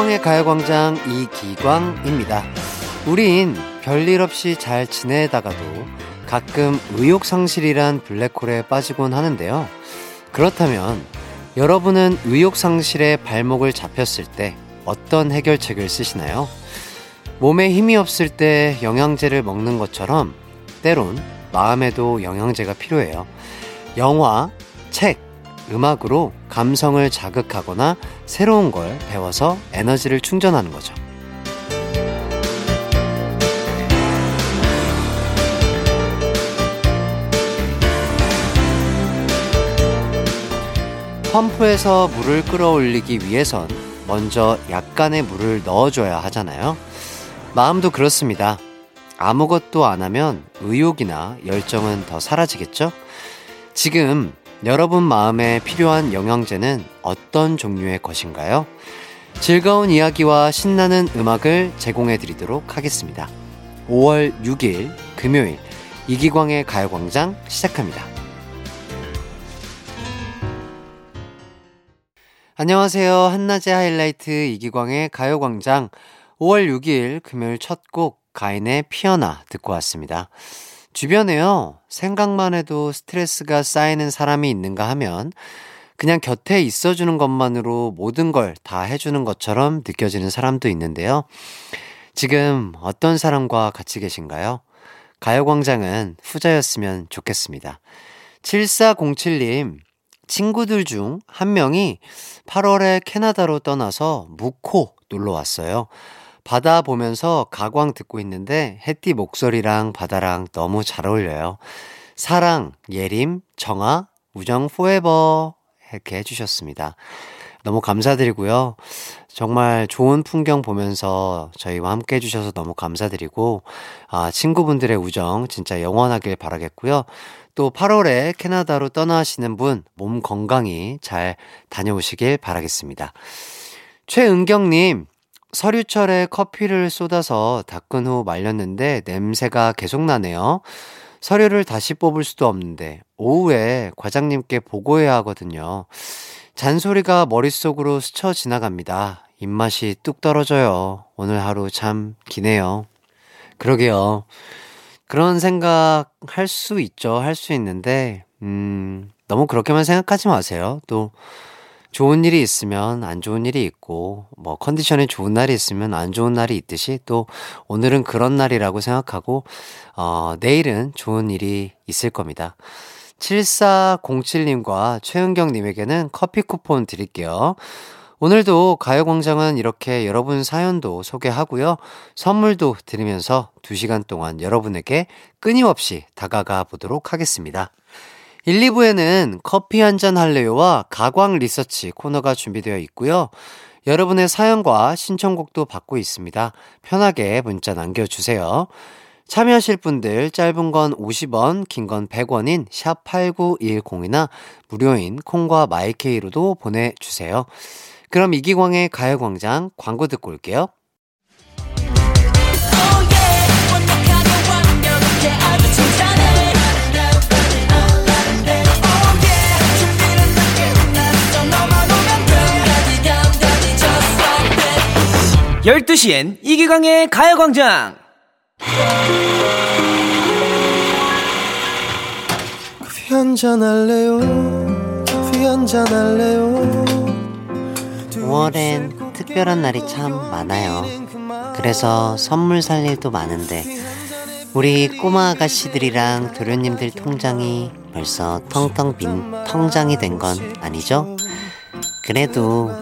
이기광의 가요광장 이기광입니다. 우린 별일 없이 잘 지내다가도 가끔 의욕상실이란 블랙홀에 빠지곤 하는데요. 그렇다면 여러분은 의욕상실에 발목을 잡혔을 때 어떤 해결책을 쓰시나요? 몸에 힘이 없을 때 영양제를 먹는 것처럼 때론 마음에도 영양제가 필요해요. 영화, 책, 음악으로 감성을 자극하거나 새로운 걸 배워서 에너지를 충전하는 거죠. 펌프에서 물을 끌어올리기 위해선 먼저 약간의 물을 넣어줘야 하잖아요. 마음도 그렇습니다. 아무것도 안 하면 의욕이나 열정은 더 사라지겠죠? 지금 여러분 마음에 필요한 영양제는 어떤 종류의 것인가요? 즐거운 이야기와 신나는 음악을 제공해 드리도록 하겠습니다. 5월 6일 금요일 이기광의 가요광장 시작합니다. 안녕하세요. 한낮의 하이라이트 이기광의 가요광장 5월 6일 금요일 첫 곡 가인의 피어나 듣고 왔습니다. 주변에요, 생각만 해도 스트레스가 쌓이는 사람이 있는가 하면 그냥 곁에 있어주는 것만으로 모든 걸 다 해주는 것처럼 느껴지는 사람도 있는데요. 지금 어떤 사람과 같이 계신가요? 가요광장은 후자였으면 좋겠습니다. 7407님, 친구들 중 한 명이 8월에 캐나다로 떠나서 무코 놀러 왔어요. 바다 보면서 가광 듣고 있는데 햇띠 목소리랑 바다랑 너무 잘 어울려요. 사랑, 예림, 정아, 우정 포에버 이렇게 해주셨습니다. 너무 감사드리고요. 정말 좋은 풍경 보면서 저희와 함께 해주셔서 너무 감사드리고, 아, 친구분들의 우정 진짜 영원하길 바라겠고요. 또 8월에 캐나다로 떠나시는 분 몸 건강히 잘 다녀오시길 바라겠습니다. 최은경님, 서류철에 커피를 쏟아서 닦은 후 말렸는데 냄새가 계속 나네요. 서류를 다시 뽑을 수도 없는데 오후에 과장님께 보고해야 하거든요. 잔소리가 머릿속으로 스쳐 지나갑니다. 입맛이 뚝 떨어져요. 오늘 하루 참 기네요. 그러게요. 그런 생각 할 수 있죠. 할 수 있는데, 음, 너무 그렇게만 생각하지 마세요. 또, 좋은 일이 있으면 안 좋은 일이 있고, 뭐, 컨디션이 좋은 날이 있으면 안 좋은 날이 있듯이 또, 오늘은 그런 날이라고 생각하고, 어, 내일은 좋은 일이 있을 겁니다. 7407님과 최은경님에게는 커피 쿠폰 드릴게요. 오늘도 가요광장은 이렇게 여러분 사연도 소개하고요. 선물도 드리면서 2시간 동안 여러분에게 끊임없이 다가가 보도록 하겠습니다. 1, 2부에는 커피 한 잔 할래요와 가광 리서치 코너가 준비되어 있고요. 여러분의 사연과 신청곡도 받고 있습니다. 편하게 문자 남겨주세요. 참여하실 분들 짧은 건 50원, 긴 건 100원인 샵 8910이나 무료인 콩과 마이케이로도 보내주세요. 그럼 이기광의 가요광장 광고 듣고 올게요. 12시엔 이기광의 가요광장! 커피 한잔 할래요? 커피 한잔 할래요? 5월엔 특별한 날이 참 많아요. 그래서 선물 살 일도 많은데, 우리 꼬마 아가씨들이랑 도련님들 통장이 벌써 텅텅 빈 통장이 된 건 아니죠? 그래도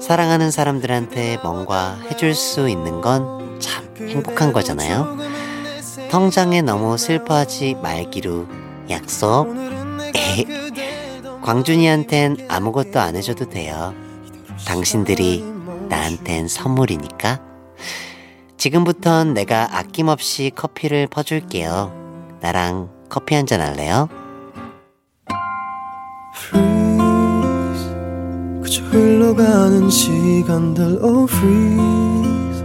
사랑하는 사람들한테 뭔가 해줄 수 있는 건 참 행복한 거잖아요. 통장에 너무 슬퍼하지 말기로 약속. 광준이한텐 아무것도 안 해줘도 돼요. 당신들이 나한텐 선물이니까. 지금부턴 내가 아낌없이 커피를 퍼줄게요. 나랑 커피 한 잔 할래요? 그저 흘러가는 시간들 Oh freeze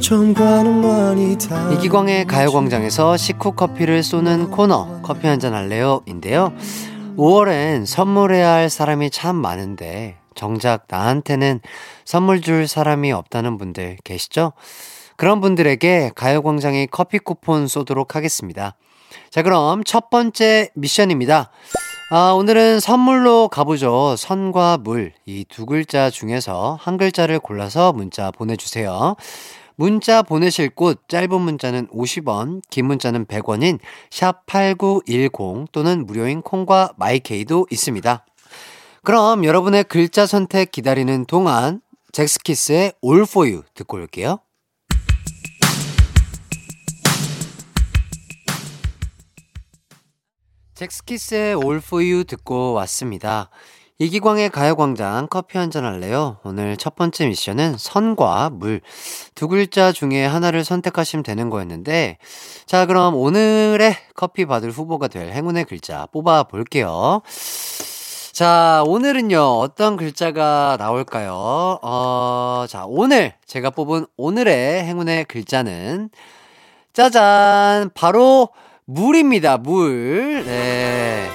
처음과는 많이 다 이기광의 가요광장에서 식후 커피를 쏘는 코너 커피 한 잔 할래요? 인데요. 5월엔 선물해야 할 사람이 참 많은데 정작 나한테는 선물 줄 사람이 없다는 분들 계시죠? 그런 분들에게 가요광장의 커피 쿠폰 쏘도록 하겠습니다. 자, 그럼 첫 번째 미션입니다. 아, 오늘은 선물로 가보죠. 선과 물. 이 두 글자 중에서 한 글자를 골라서 문자 보내주세요. 문자 보내실 곳 짧은 문자는 50원, 긴 문자는 100원인 샵8910 또는 무료인 콩과 마이케이도 있습니다. 그럼 여러분의 글자 선택 기다리는 동안 잭스키스의 All For You 듣고 올게요. 잭스키스의 All For You 듣고 왔습니다. 이기광의 가요광장 커피 한잔 할래요? 오늘 첫 번째 미션은 선과 물 두 글자 중에 하나를 선택하시면 되는 거였는데 자 그럼 오늘의 커피 받을 후보가 될 행운의 글자 뽑아 볼게요. 자 오늘은요 어떤 글자가 나올까요? 어, 자 오늘 제가 뽑은 오늘의 행운의 글자는 짜잔 바로 물입니다 물. 네.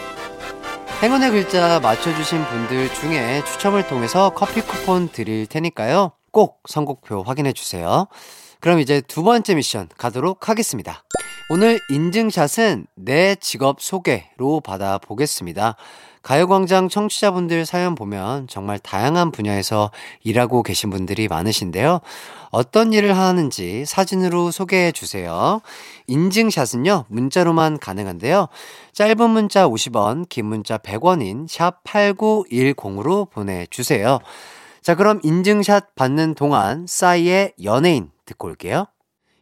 행운의 글자 맞춰주신 분들 중에 추첨을 통해서 커피 쿠폰 드릴 테니까요. 꼭 선곡표 확인해주세요. 그럼 이제 두 번째 미션 가도록 하겠습니다. 오늘 인증샷은 내 직업 소개로 받아보겠습니다. 가요광장 청취자분들 사연 보면 정말 다양한 분야에서 일하고 계신 분들이 많으신데요. 어떤 일을 하는지 사진으로 소개해 주세요. 인증샷은요, 문자로만 가능한데요. 짧은 문자 50원, 긴 문자 100원인 샵 8910으로 보내주세요. 자, 그럼 인증샷 받는 동안 싸이의 연예인 듣고 올게요.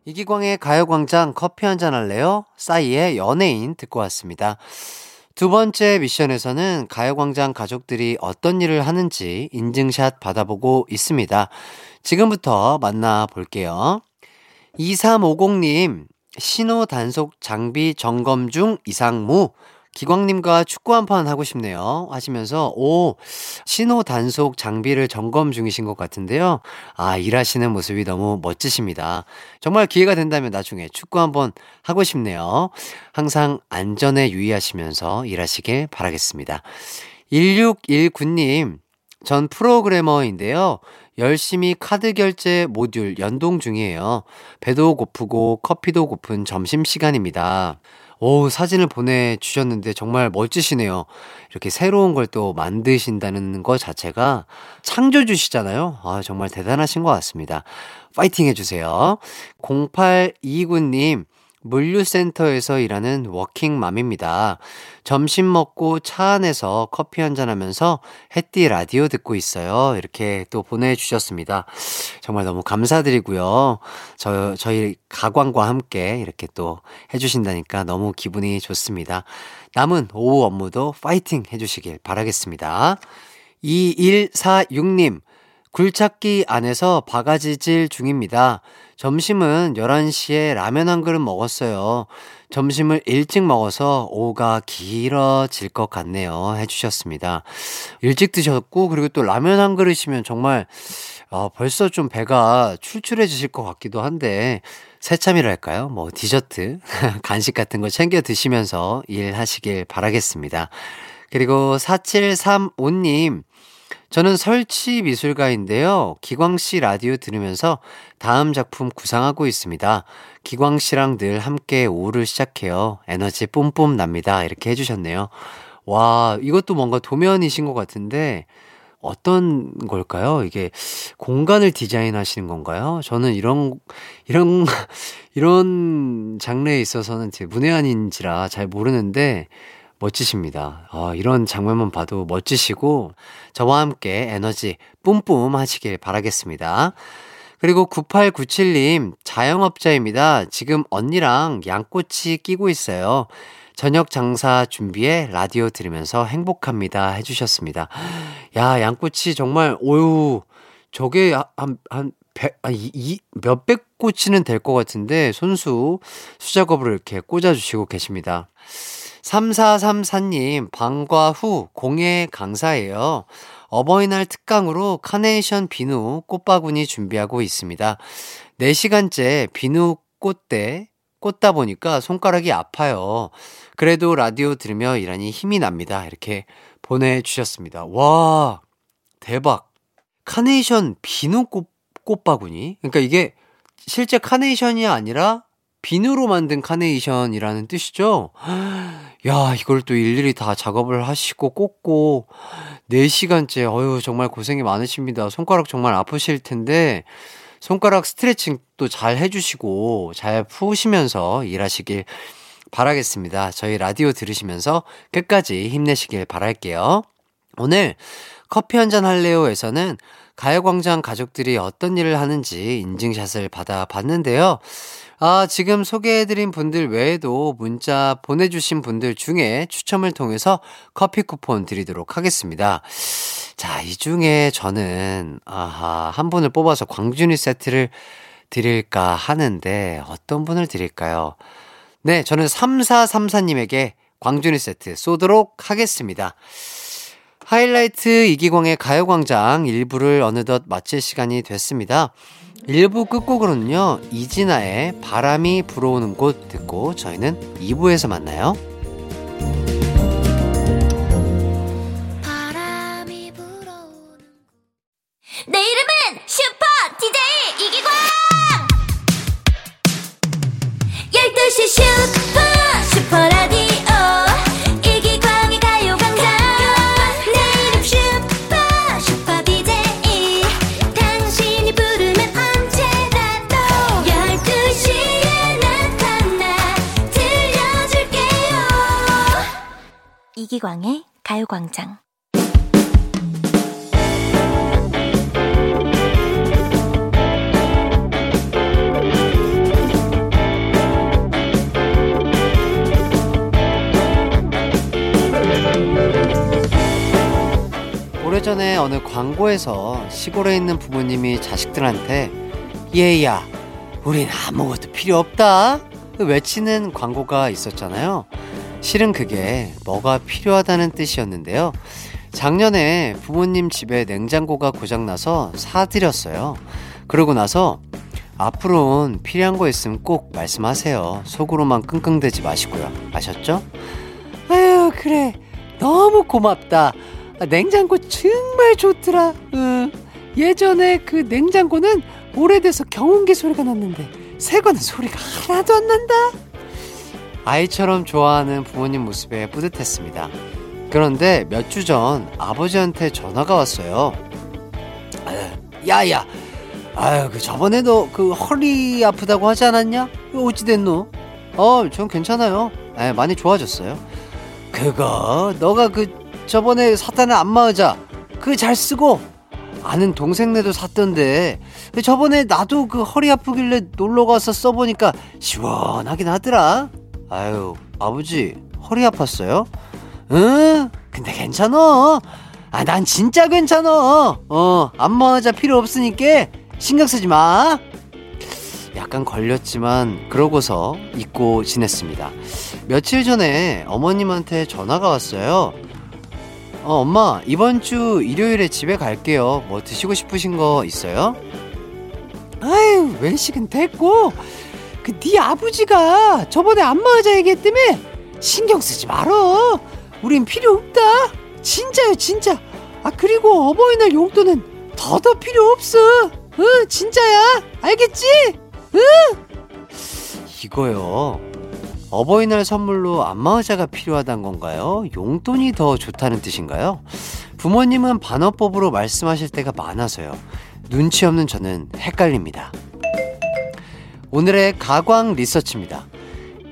이기광의 가요광장 커피 한 잔 할래요? 싸이의 연예인 듣고 왔습니다. 두 번째 미션에서는 가요광장 가족들이 어떤 일을 하는지 인증샷 받아보고 있습니다. 지금부터 만나볼게요. 2350님, 신호 단속 장비 점검 중 이상무. 기광님과 축구 한 판 하고 싶네요. 하시면서, 오, 신호 단속 장비를 점검 중이신 것 같은데요. 아, 일하시는 모습이 너무 멋지십니다. 정말 기회가 된다면 나중에 축구 한번 하고 싶네요. 항상 안전에 유의하시면서 일하시길 바라겠습니다. 1619님, 전 프로그래머인데요. 열심히 카드 결제 모듈 연동 중이에요. 배도 고프고 커피도 고픈 점심시간입니다. 오, 사진을 보내주셨는데 정말 멋지시네요. 이렇게 새로운 걸 또 만드신다는 것 자체가 창조주시잖아요. 아, 정말 대단하신 것 같습니다. 파이팅 해주세요. 0829님, 물류센터에서 일하는 워킹맘입니다. 점심 먹고 차 안에서 커피 한잔 하면서 햇띠 라디오 듣고 있어요. 이렇게 또 보내주셨습니다. 정말 너무 감사드리고요. 저, 저희 가광과 함께 이렇게 또 해주신다니까 너무 기분이 좋습니다. 남은 오후 업무도 파이팅 해주시길 바라겠습니다. 2146님, 굴착기 안에서 바가지질 중입니다. 점심은 11시에 라면 한 그릇 먹었어요. 점심을 일찍 먹어서 오후가 길어질 것 같네요. 해주셨습니다. 일찍 드셨고, 그리고 또 라면 한 그릇이면 정말, 어, 벌써 좀 배가 출출해지실 것 같기도 한데, 새참이랄까요? 뭐, 디저트, 간식 같은 거 챙겨 드시면서 일하시길 바라겠습니다. 그리고 4735님, 저는 설치 미술가인데요. 기광 씨 라디오 들으면서 다음 작품 구상하고 있습니다. 기광 씨랑 늘 함께 오후를 시작해요. 에너지 뿜뿜 납니다. 이렇게 해주셨네요. 와, 이것도 뭔가 도면이신 것 같은데, 어떤 걸까요? 이게 공간을 디자인하시는 건가요? 저는 이런, 이런, 이런 장르에 있어서는 제 문외한인지라 잘 모르는데, 멋지십니다. 어, 이런 장면만 봐도 멋지시고 저와 함께 에너지 뿜뿜 하시길 바라겠습니다. 그리고 9897님, 자영업자입니다. 지금 언니랑 양꼬치 끼고 있어요. 저녁 장사 준비에 라디오 들으면서 행복합니다. 해주셨습니다. 야, 양꼬치 정말, 오유, 저게 한, 한, 백, 아, 꼬치는 될 것 같은데, 손수 수작업으로 이렇게 꽂아주시고 계십니다. 3434님, 방과 후 공예 강사예요. 어버이날 특강으로 카네이션 비누 꽃바구니 준비하고 있습니다. 4시간째 비누 꽃대 꽂다 보니까 손가락이 아파요. 그래도 라디오 들으며 일하니 힘이 납니다. 이렇게 보내주셨습니다. 와, 대박. 카네이션 비누 꽃, 꽃바구니? 그러니까 이게 실제 카네이션이 아니라 비누로 만든 카네이션이라는 뜻이죠? 야, 이걸 또 일일이 다 작업을 하시고 꽂고 4시간째, 어휴, 정말 고생이 많으십니다. 손가락 정말 아프실 텐데, 손가락 스트레칭 또잘 해 주시고, 잘 푸시면서 일하시길 바라겠습니다. 저희 라디오 들으시면서 끝까지 힘내시길 바랄게요. 오늘 커피 한 잔 할래요에서는 가요광장 가족들이 어떤 일을 하는지 인증샷을 받아 봤는데요. 아, 지금 소개해드린 분들 외에도 문자 보내주신 분들 중에 추첨을 통해서 커피 쿠폰 드리도록 하겠습니다. 자, 이 중에 저는, 아하, 한 분을 뽑아서 광준이 세트를 드릴까 하는데, 어떤 분을 드릴까요? 네, 저는 3434님에게 광준이 세트 쏘도록 하겠습니다. 하이라이트 이기광의 가요광장 1부를 어느덧 마칠 시간이 됐습니다. 1부 끝곡으로는요, 이진아의 바람이 불어오는 곳 듣고 저희는 2부에서 만나요. 내 이름은 슈퍼 DJ 이기광! 12시 슈퍼 슈퍼라디 이기광의 가요광장. 오래전에 어느 광고에서 시골에 있는 부모님이 자식들한테 얘야 우린 아무것도 필요 없다. 외치는 광고가 있었잖아요 실은 그게 뭐가 필요하다는 뜻이었는데요 작년에 부모님 집에 냉장고가 고장나서 사드렸어요 그러고 나서 앞으로는 필요한 거 있으면 꼭 말씀하세요 속으로만 끙끙대지 마시고요 아셨죠? 아유 그래 너무 고맙다 아, 냉장고 정말 좋더라. 응. 예전에 그 냉장고는 오래돼서 경운기 소리가 났는데 새 거는 소리가 하나도 안 난다. 아이처럼 좋아하는 부모님 모습에 뿌듯했습니다. 그런데 몇 주 전 아버지한테 전화가 왔어요. 야야, 아유 그 저번에 도 그 허리 아프다고 하지 않았냐? 어찌 됐노? 어, 전 괜찮아요. 에, 많이 좋아졌어요. 그거 너가 그 저번에 샀다는 안마의자 그 잘 쓰고 아는 동생네도 샀던데 저번에 나도 그 허리 아프길래 놀러 가서 써보니까 시원하긴 하더라 아유 아버지 허리 아팠어요? 응? 근데 괜찮어 아 난 진짜 괜찮어 어 안마 의자 필요 없으니까 신경 쓰지 마. 약간 걸렸지만 그러고서 잊고 지냈습니다. 며칠 전에 어머님한테 전화가 왔어요. 어, 엄마, 이번 주 일요일에 집에 갈게요. 뭐 드시고 싶으신 거 있어요? 아유, 외식은 됐고, 그, 네 아버지가 저번에 안마의자 얘기했다며? 신경 쓰지 말어. 우린 필요 없다. 진짜요, 진짜. 아, 그리고 어버이날 용돈은 더더 필요 없어. 응, 진짜야. 알겠지? 응? 이거요. 어버이날 선물로 안마의자가 필요하단 건가요? 용돈이 더 좋다는 뜻인가요? 부모님은 반어법으로 말씀하실 때가 많아서요. 눈치 없는 저는 헷갈립니다. 오늘의 가광 리서치입니다.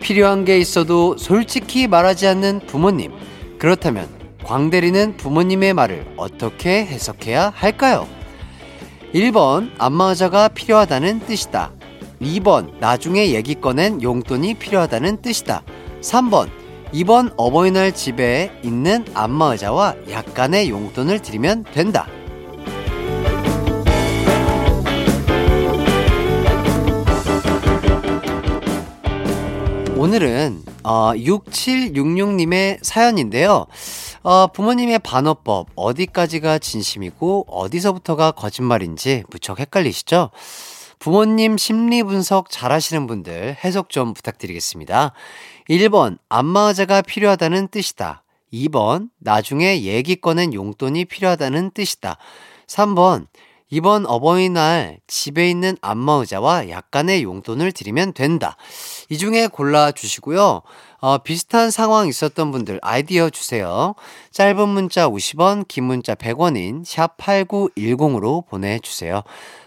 필요한 게 있어도 솔직히 말하지 않는 부모님. 그렇다면 광대리는 부모님의 말을 어떻게 해석해야 할까요? 1번 안마의자가 필요하다는 뜻이다. 2번 나중에 얘기 꺼낸 용돈이 필요하다는 뜻이다. 3번 이번 어버이날 집에 있는 안마의자와 약간의 용돈을 드리면 된다. 오늘은 어, 6766님의 사연인데요. 어, 부모님의 반어법 어디까지가 진심이고 어디서부터가 거짓말인지 무척 헷갈리시죠? 부모님 심리 분석 잘 하시는 분들 해석 좀 부탁드리겠습니다. 1번, 안마의자가 필요하다는 뜻이다. 2번, 나중에 얘기 꺼낸 용돈이 필요하다는 뜻이다. 3번, 이번 어버이날 집에 있는 안마 의자와 약간의 용돈을 드리면 된다. 이 중에 골라 주시고요. 어, 비슷한 상황 있었던 분들 아이디어 주세요. 짧은 문자 50원, 긴 문자 100원인 샵8910으로 보내주세요.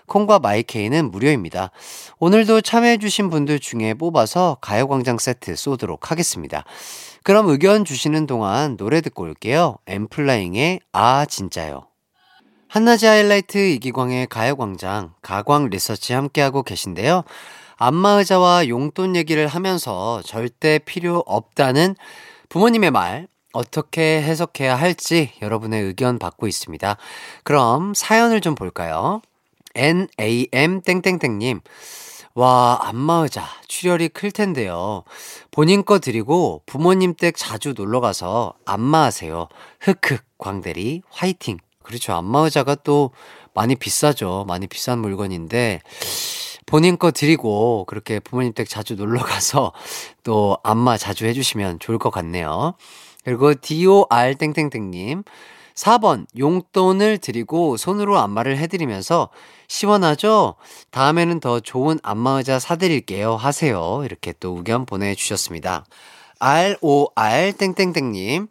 콩과 마이케이는 무료입니다. 오늘도 참여해주신 분들 중에 뽑아서 가요광장 세트 쏘도록 하겠습니다. 그럼 의견 주시는 동안 노래 듣고 올게요. 엠플라잉의 아, 진짜요. 한낮의 하이라이트 이기광의 가요광장, 가광 리서치 함께하고 계신데요. 안마의자와 용돈 얘기를 하면서 절대 필요 없다는 부모님의 말, 어떻게 해석해야 할지 여러분의 의견 받고 있습니다. 그럼 사연을 좀 볼까요? NAM 땡땡땡님. 와, 안마의자. 출혈이 클 텐데요. 본인 거 드리고 부모님 댁 자주 놀러 가서 안마하세요. 흑흑, 광대리, 화이팅. 그렇죠. 안마의자가 또 많이 비싸죠. 많이 비싼 물건인데, 본인 거 드리고 그렇게 부모님 댁 자주 놀러 가서 또 안마 자주 해주시면 좋을 것 같네요. 그리고 DOR 땡땡땡님. 4번, 용돈을 드리고 손으로 안마를 해드리면서 시원하죠? 다음에는 더 좋은 안마의자 사드릴게요. 하세요. 이렇게 또 의견 보내주셨습니다. ROR 땡땡땡님.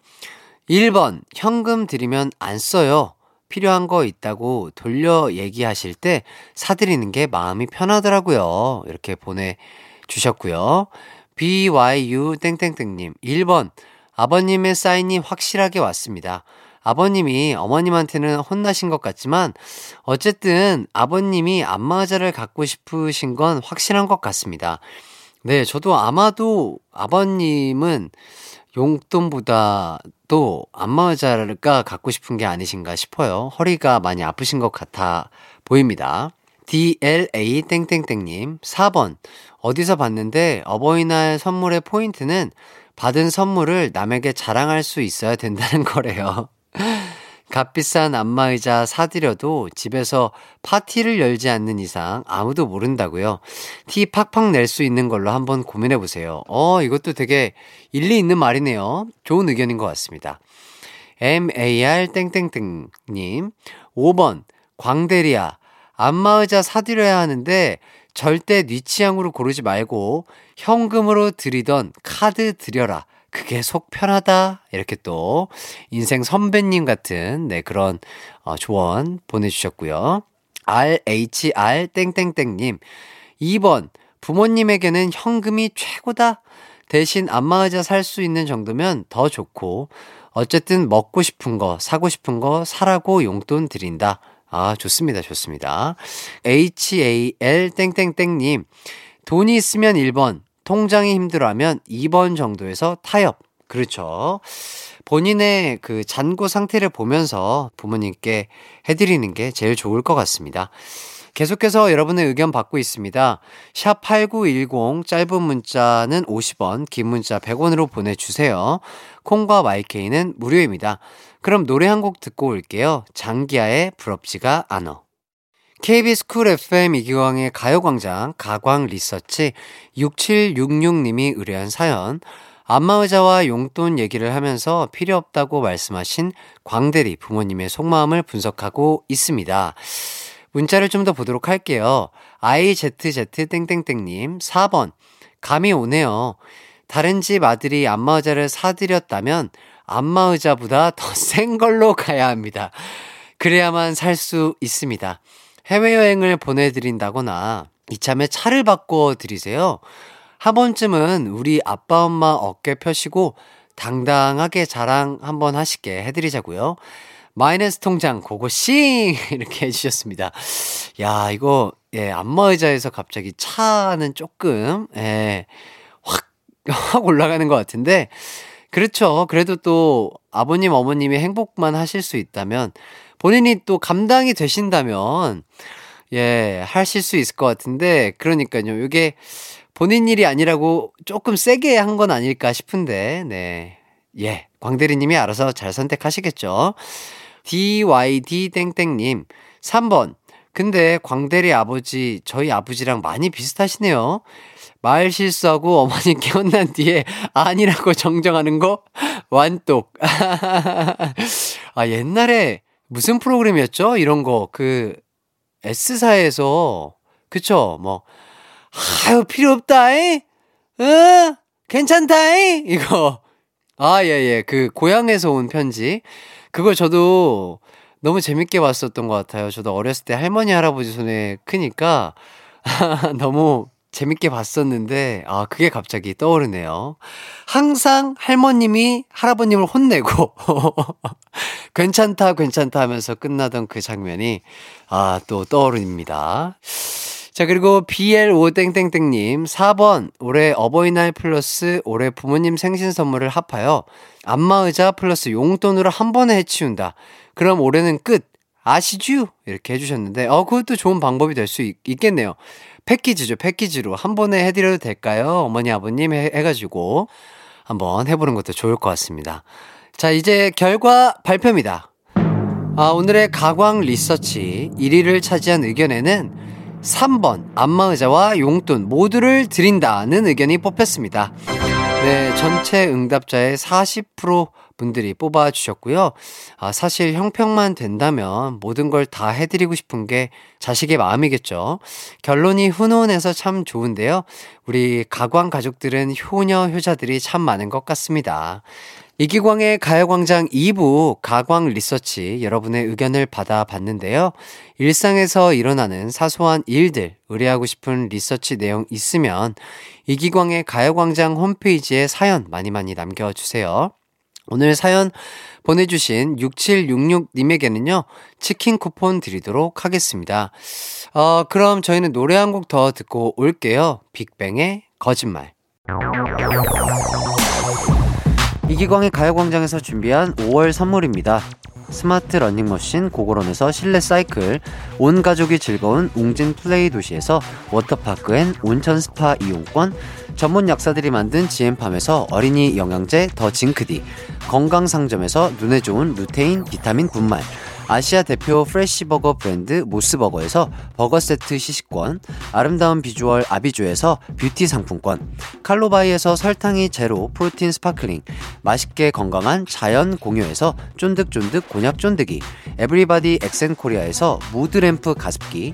1번, 현금 드리면 안 써요. 필요한 거 있다고 돌려 얘기하실 때 사드리는 게 마음이 편하더라고요. 이렇게 보내주셨고요. BYU 땡땡땡님. 1번, 아버님의 사인이 확실하게 왔습니다. 아버님이 어머님한테는 혼나신 것 같지만 어쨌든 아버님이 안마의자를 갖고 싶으신 건 확실한 것 같습니다. 네, 저도 아마도 아버님은 용돈보다도 안마의자가 갖고 싶은 게 아니신가 싶어요. 허리가 많이 아프신 것 같아 보입니다. DLA 땡땡땡님 4번 어디서 봤는데 어버이날 선물의 포인트는 받은 선물을 남에게 자랑할 수 있어야 된다는 거래요. 값비싼 안마의자 사드려도 집에서 파티를 열지 않는 이상 아무도 모른다고요. 티 팍팍 낼 수 있는 걸로 한번 고민해 보세요. 어, 이것도 되게 일리 있는 말이네요. 좋은 의견인 것 같습니다. MAR 땡땡땡 님 5번 광대리야 안마의자 사드려야 하는데 절대 네 취향으로 고르지 말고 현금으로 드리던 카드 드려라. 그게 속 편하다. 이렇게 또 인생 선배님 같은 네 그런 어, 조언 보내주셨고요. RHR 땡땡땡님 2번 부모님에게는 현금이 최고다. 대신 안마의자 살 수 있는 정도면 더 좋고 어쨌든 먹고 싶은 거 사고 싶은 거 사라고 용돈 드린다. 아 좋습니다 좋습니다. HAL 땡땡땡님 돈이 있으면 1번 통장이 힘들어하면 2번 정도에서 타협. 그렇죠. 본인의 그 잔고 상태를 보면서 부모님께 해드리는 게 제일 좋을 것 같습니다. 계속해서 여러분의 의견 받고 있습니다. 샵 8910 짧은 문자는 50원, 긴 문자 100원으로 보내주세요. 콩과 YK는 무료입니다. 그럼 노래 한 곡 듣고 올게요. 장기하의 부럽지가 않어. KBS 쿨 FM 이기광의 가요광장 가광 리서치 6766님이 의뢰한 사연 안마의자와 용돈 얘기를 하면서 필요 없다고 말씀하신 광대리 부모님의 속마음을 분석하고 있습니다. 문자를 좀 더 보도록 할게요. IZZ 땡땡땡님 4번 감이 오네요. 다른 집 아들이 안마의자를 사드렸다면 안마의자보다 더 센 걸로 가야 합니다. 그래야만 살 수 있습니다. 해외여행을 보내드린다거나 이참에 차를 바꿔 드리세요. 한 번쯤은 우리 아빠 엄마 어깨 펴시고 당당하게 자랑 한번 하시게 해드리자고요. 마이너스 통장 고고싱 이렇게 해주셨습니다. 야 이거 예 안마의자에서 갑자기 차는 조금 예확 확 올라가는 것 같은데 그렇죠. 그래도 또 아버님 어머님이 행복만 하실 수 있다면 본인이 또 감당이 되신다면, 예, 하실 수 있을 것 같은데, 그러니까요. 이게 본인 일이 아니라고 조금 세게 한 건 아닐까 싶은데, 네. 예, 광대리님이 알아서 잘 선택하시겠죠. DYD 땡땡님, 3번. 근데 광대리 아버지, 저희 아버지랑 많이 비슷하시네요. 말 실수하고 어머니께 혼난 뒤에 아니라고 정정하는 거 완독. 아, 옛날에 무슨 프로그램이었죠? 이런 거, 그, S사에서, 그쵸? 뭐, 아유, 필요 없다잉? 어? 괜찮다잉? 이거. 아, 예, 예. 그, 고향에서 온 편지. 그걸 저도 너무 재밌게 봤었던 것 같아요. 저도 어렸을 때 할머니, 할아버지 손에 크니까 너무 재밌게 봤었는데, 아, 그게 갑자기 떠오르네요. 항상 할머님이 할아버님을 혼내고, 괜찮다, 괜찮다 하면서 끝나던 그 장면이, 아, 또 떠오릅니다. 자, 그리고 BLO땡땡땡님, 4번, 올해 어버이날 플러스 올해 부모님 생신 선물을 합하여 안마의자 플러스 용돈으로 한 번에 해치운다. 그럼 올해는 끝. 아시죠? 이렇게 해주셨는데, 어, 그것도 좋은 방법이 될 수 있겠네요. 패키지죠, 패키지로. 한 번에 해드려도 될까요? 어머니, 아버님 해, 해가지고 한번 해보는 것도 좋을 것 같습니다. 자, 이제 결과 발표입니다. 아, 오늘의 가광 리서치 1위를 차지한 의견에는 3번 안마의자와 용돈 모두를 드린다는 의견이 뽑혔습니다. 네, 전체 응답자의 40% 분들이 뽑아주셨고요. 아, 사실 형평만 된다면 모든 걸 다 해드리고 싶은 게 자식의 마음이겠죠. 결론이 훈훈해서 참 좋은데요. 우리 가광 가족들은 효녀, 효자들이 참 많은 것 같습니다. 이기광의 가요광장 2부 가광 리서치 여러분의 의견을 받아봤는데요. 일상에서 일어나는 사소한 일들, 의뢰하고 싶은 리서치 내용 있으면 이기광의 가요광장 홈페이지에 사연 많이 많이 남겨주세요. 오늘 사연 보내주신 6766님에게는요, 치킨 쿠폰 드리도록 하겠습니다. 어, 그럼 저희는 노래 한 곡 더 듣고 올게요. 빅뱅의 거짓말. 이기광의 가요광장에서 준비한 5월 선물입니다. 스마트 러닝머신 고고런에서 실내 사이클, 온 가족이 즐거운 웅진 플레이 도시에서 워터파크 엔 온천 스파 이용권, 전문 약사들이 만든 지엠팜에서 어린이 영양제 더 징크디, 건강상점에서 눈에 좋은 루테인 비타민 분말, 아시아 대표 프레시버거 브랜드 모스버거에서 버거 세트 시식권, 아름다운 비주얼 아비주에서 뷰티 상품권, 칼로바이에서 설탕이 제로 프로틴 sparkling, 맛있게 건강한 자연 공유에서 쫀득쫀득 곤약 쫀득이, 에브리바디 엑센코리아에서 무드램프 가습기,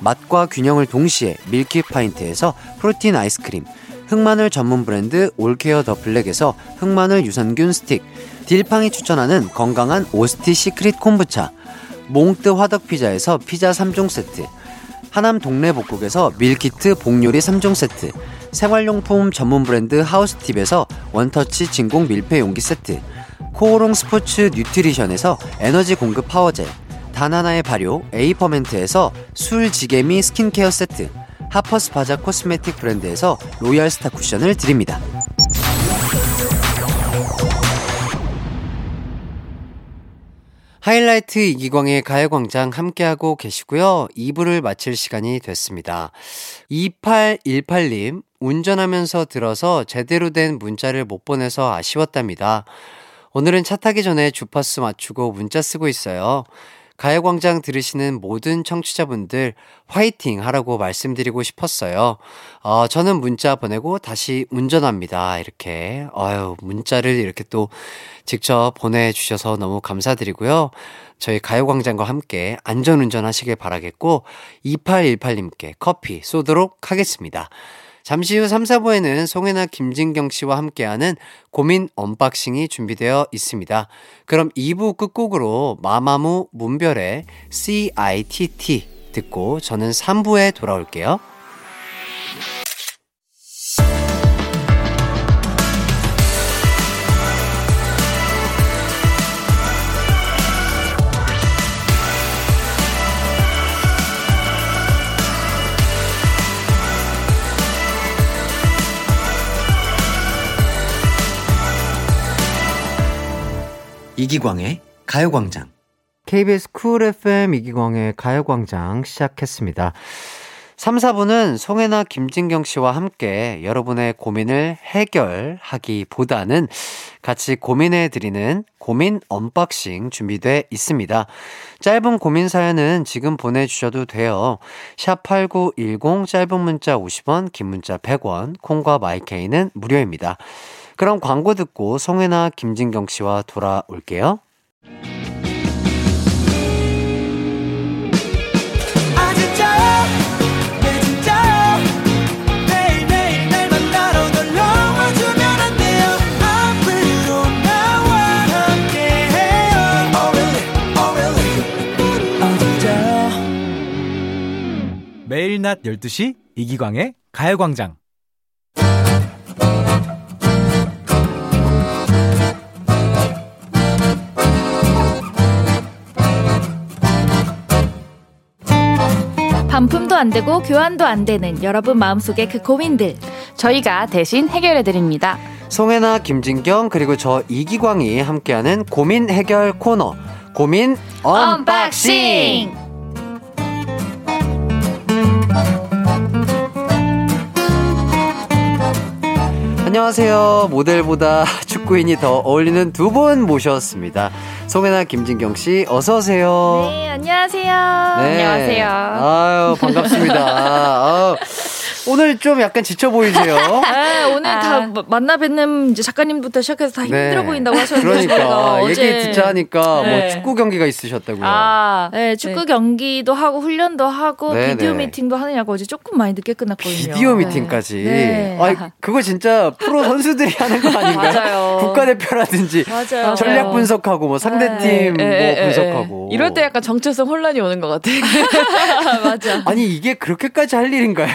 맛과 균형을 동시에 밀키파인트에서 프로틴 아이스크림, 흑마늘 전문 브랜드 올케어 더 블랙에서 흑마늘 유산균 스틱, 딜팡이 추천하는 건강한 오스티 시크릿 콤부차, 몽뜨 화덕 피자에서 피자 3종 세트, 하남 동네 복국에서 밀키트 복요리 3종 세트, 생활용품 전문 브랜드 하우스팁에서 원터치 진공 밀폐 용기 세트, 코오롱 스포츠 뉴트리션에서 에너지 공급 파워젤, 단 하나의 발효 에이퍼멘트에서 술 지게미 스킨케어 세트, 하퍼스 바자 코스메틱 브랜드에서 로얄 스타 쿠션을 드립니다. 하이라이트 이기광의 가요광장 함께하고 계시고요. 2부를 마칠 시간이 됐습니다. 2818님, 운전하면서 들어서 제대로 된 문자를 못 보내서 아쉬웠답니다. 오늘은 차 타기 전에 주파수 맞추고 문자 쓰고 있어요. 가요광장 들으시는 모든 청취자분들 화이팅 하라고 말씀드리고 싶었어요. 어, 저는 문자 보내고 다시 운전합니다. 이렇게. 아유, 문자를 이렇게 또 직접 보내주셔서 너무 감사드리고요. 저희 가요광장과 함께 안전운전 하시길 바라겠고, 2818님께 커피 쏘도록 하겠습니다. 잠시 후 3, 4부에는 송해나 김진경 씨와 함께하는 고민 unboxing이 준비되어 있습니다. 그럼 2부 끝곡으로 마마무 문별의 CITT 듣고 저는 3부에 돌아올게요. 이기광의 가요광장. KBS 쿨 FM 이기광의 가요광장 시작했습니다. 3, 4부는 송해나 김진경 씨와 함께 여러분의 고민을 해결하기보다는 같이 고민해 드리는 고민 unboxing 준비돼 있습니다. 짧은 고민 사연은 지금 보내주셔도 돼요. 샵8910 짧은 문자 50원, 긴 문자 100원, 콩과 마이케이는 무료입니다. 그럼 광고 듣고 송혜나 김진경 씨와 돌아올게요. 아 진짜요 네 진짜요 매일매일 날 만나러 놀러와 주면 안 돼요 앞으로 나와 함께해요 oh oh. 아 매일 낮 12시 이기광의 가요광장. 반품도 안 되고 교환도 안 되는 여러분 마음속의 그 고민들 저희가 대신 해결해 드립니다. 송해나 김진경 그리고 저 이기광이 함께하는 고민 해결 코너 고민 unboxing. 안녕하세요. 모델보다 축구인이 더 어울리는 두 분 모셨습니다. 송해나 김진경 씨 어서 오세요. 네, 안녕하세요. 네. 안녕하세요. 아유 반갑습니다. 아유, 오늘 좀 약간 지쳐 보이세요. 아, 오늘 다 아. 만나 뵙는 이제 작가님부터 시작해서 다 힘들어 네. 보인다고 하셨는데 그러니까 얘기 듣자 하니까 뭐 네. 축구 경기가 있으셨다고요. 아, 네, 축구 경기도 하고 훈련도 하고 네, 비디오 네. 미팅도 하느냐고 어제 조금 많이 늦게 끝났거든요. 비디오 미팅까지. 네. 아이, 그거 진짜 프로 선수들이 하는 거 아닌가요? 맞아요. 국가대표라든지 맞아요. 전략 분석하고 뭐 상대팀 예, 뭐 분석하고. 예. 이럴 때 약간 정체성 혼란이 오는 것 같아. 맞아. 아니 이게 그렇게까지 할 일인가요?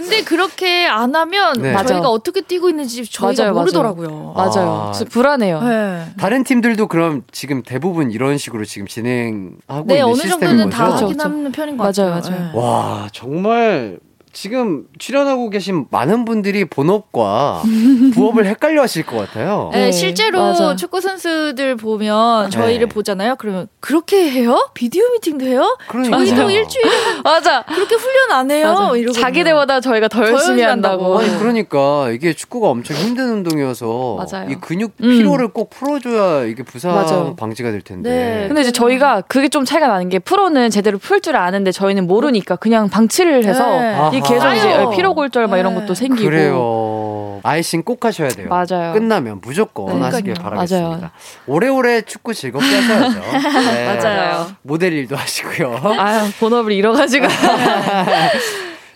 근데 그렇게 안 하면 네. 저희가. 어떻게 뛰고 있는지 저희가 맞아요, 모르더라고요. 맞아요. 아. 그래서 불안해요. 네. 다른 팀들도 그럼 지금 대부분 이런 식으로 지금 진행하고 네, 있는 어느 시스템인 정도는 거죠? 다 그렇죠, 하긴 그렇죠. 하는 편인 것 맞아요, 같아요. 맞아요. 네. 와 정말 지금 출연하고 계신 많은 분들이 본업과 부업을 헷갈려 하실 것 같아요. 네, 네, 실제로 맞아. 축구 선수들 보면 저희를 네. 보잖아요. 그러면 그렇게 해요? 비디오 미팅도 해요? 그러니까. 저희도. 일주일에 맞아. 그렇게 훈련 안 해요? 맞아. 자기들보다 저희가 더 더 열심히 한다고. 한다고. 아니 그러니까 이게 축구가 엄청 힘든 운동이어서 맞아요. 이 근육 음. 피로를 꼭 풀어줘야 이게 부상 맞아요. 방지가 될 텐데. 네. 근데 이제 저희가 그게 좀 차이가 나는 게 프로는 제대로 풀 줄 아는데 저희는 모르니까 그냥 방치를 해서 네. 이 계속 이제 쌓여요. 피로 골절 막 이런 네. 것도 생기고 그래요. 아이싱 꼭 하셔야 돼요. 맞아요. 끝나면 무조건 그러니까요. 하시길 바라겠습니다. 맞아요. 오래오래 축구 즐겁게 하셔야죠. 네. 맞아요. 모델 일도 하시고요. 아유 본업을 잃어가지고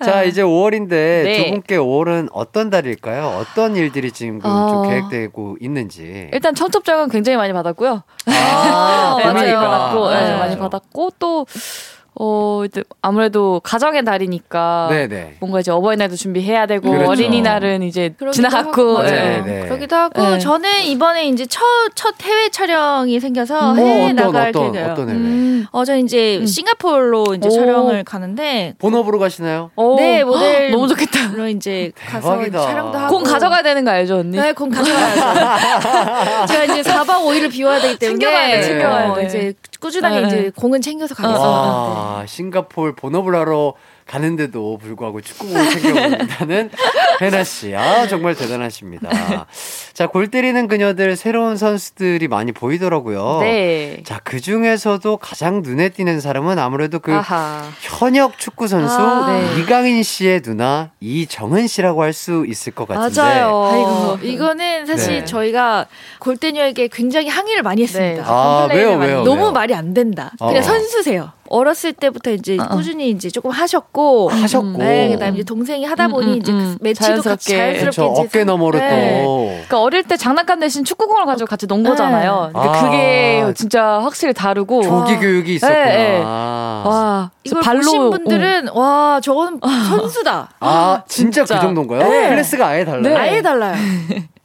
자, 이제 5월인데 네. 두 분께 5월은 어떤 달일까요? 어떤 일들이 지금 좀 어. 계획되고 있는지. 일단 청첩장은 굉장히 많이 받았고요. 아, 네, 많이 봄이니까. 받았고, 네, 맞아, 많이 맞아. 받았고 또 어, 이제 아무래도 가정의 달이니까 네네. 뭔가 이제 어버이날도 준비해야 되고 그렇죠. 어린이날은 이제 지나갔고 하고, 네, 맞아요. 네. 그러기도 하고 네. 저는 이번에 이제 첫, 첫 해외 촬영이 생겨서 음. 해외 어, 나갈 어떤, 계획이에요. 어떤 해외? 음. 어, 저 이제 음. 싱가포르로 이제 오. 촬영을 가는데 본업으로 가시나요? 오, 네, 모델 너무 좋겠다. 로 이제 가서 대박이다. 이제 촬영도 하고 공 가져가야 되는 거 알죠, 언니? 네, 공 가져가야죠. 제가 이제 4박 5일을 비워야 되기 때문에 챙겨가야 돼, 챙겨가야 어, 돼. 이제 꾸준하게 네. 이제 공은 챙겨서 가겠습니다. 와, 싱가폴 본업을 하러 가는데도 불구하고 축구공을 챙겨본다는 혜나 씨. 아, 정말 대단하십니다. 자, 골 때리는 그녀들 새로운 선수들이 많이 보이더라고요. 네. 자, 그 중에서도 가장 눈에 띄는 사람은 아무래도 그 아하. 현역 축구 선수 아, 네. 이강인 씨의 누나 이정은 씨라고 할 수 있을 것 같은데. 맞아요. 아이고, 이거는 사실 네. 저희가 골대녀에게 굉장히 항의를 많이 했습니다. 네. 아, 왜요, 왜요? 너무 왜요? 말이 안 된다. 어. 그냥 선수세요. 어렸을 때부터 이제 어, 어. 꾸준히 이제 조금 하셨고, 하셨고. 네, 그다음에 이제 동생이 하다 보니 음, 음, 이제 음. 그 매치도 같이 자연스럽게. 자연스럽게 그렇죠. 이제 어깨 너머로 네. 또. 그러니까 어릴 때 장난감 대신 축구공을 가지고 같이 논 거잖아요. 근데 아. 그게 진짜 확실히 다르고. 조기 교육이 있었구나. 네, 네. 아, 와, 이걸 발로 보신 분들은 와 저건 선수다. 아, 진짜, 진짜. 그 정도인가요? 네. 클래스가 아예 달라요. 네. 아예 달라요.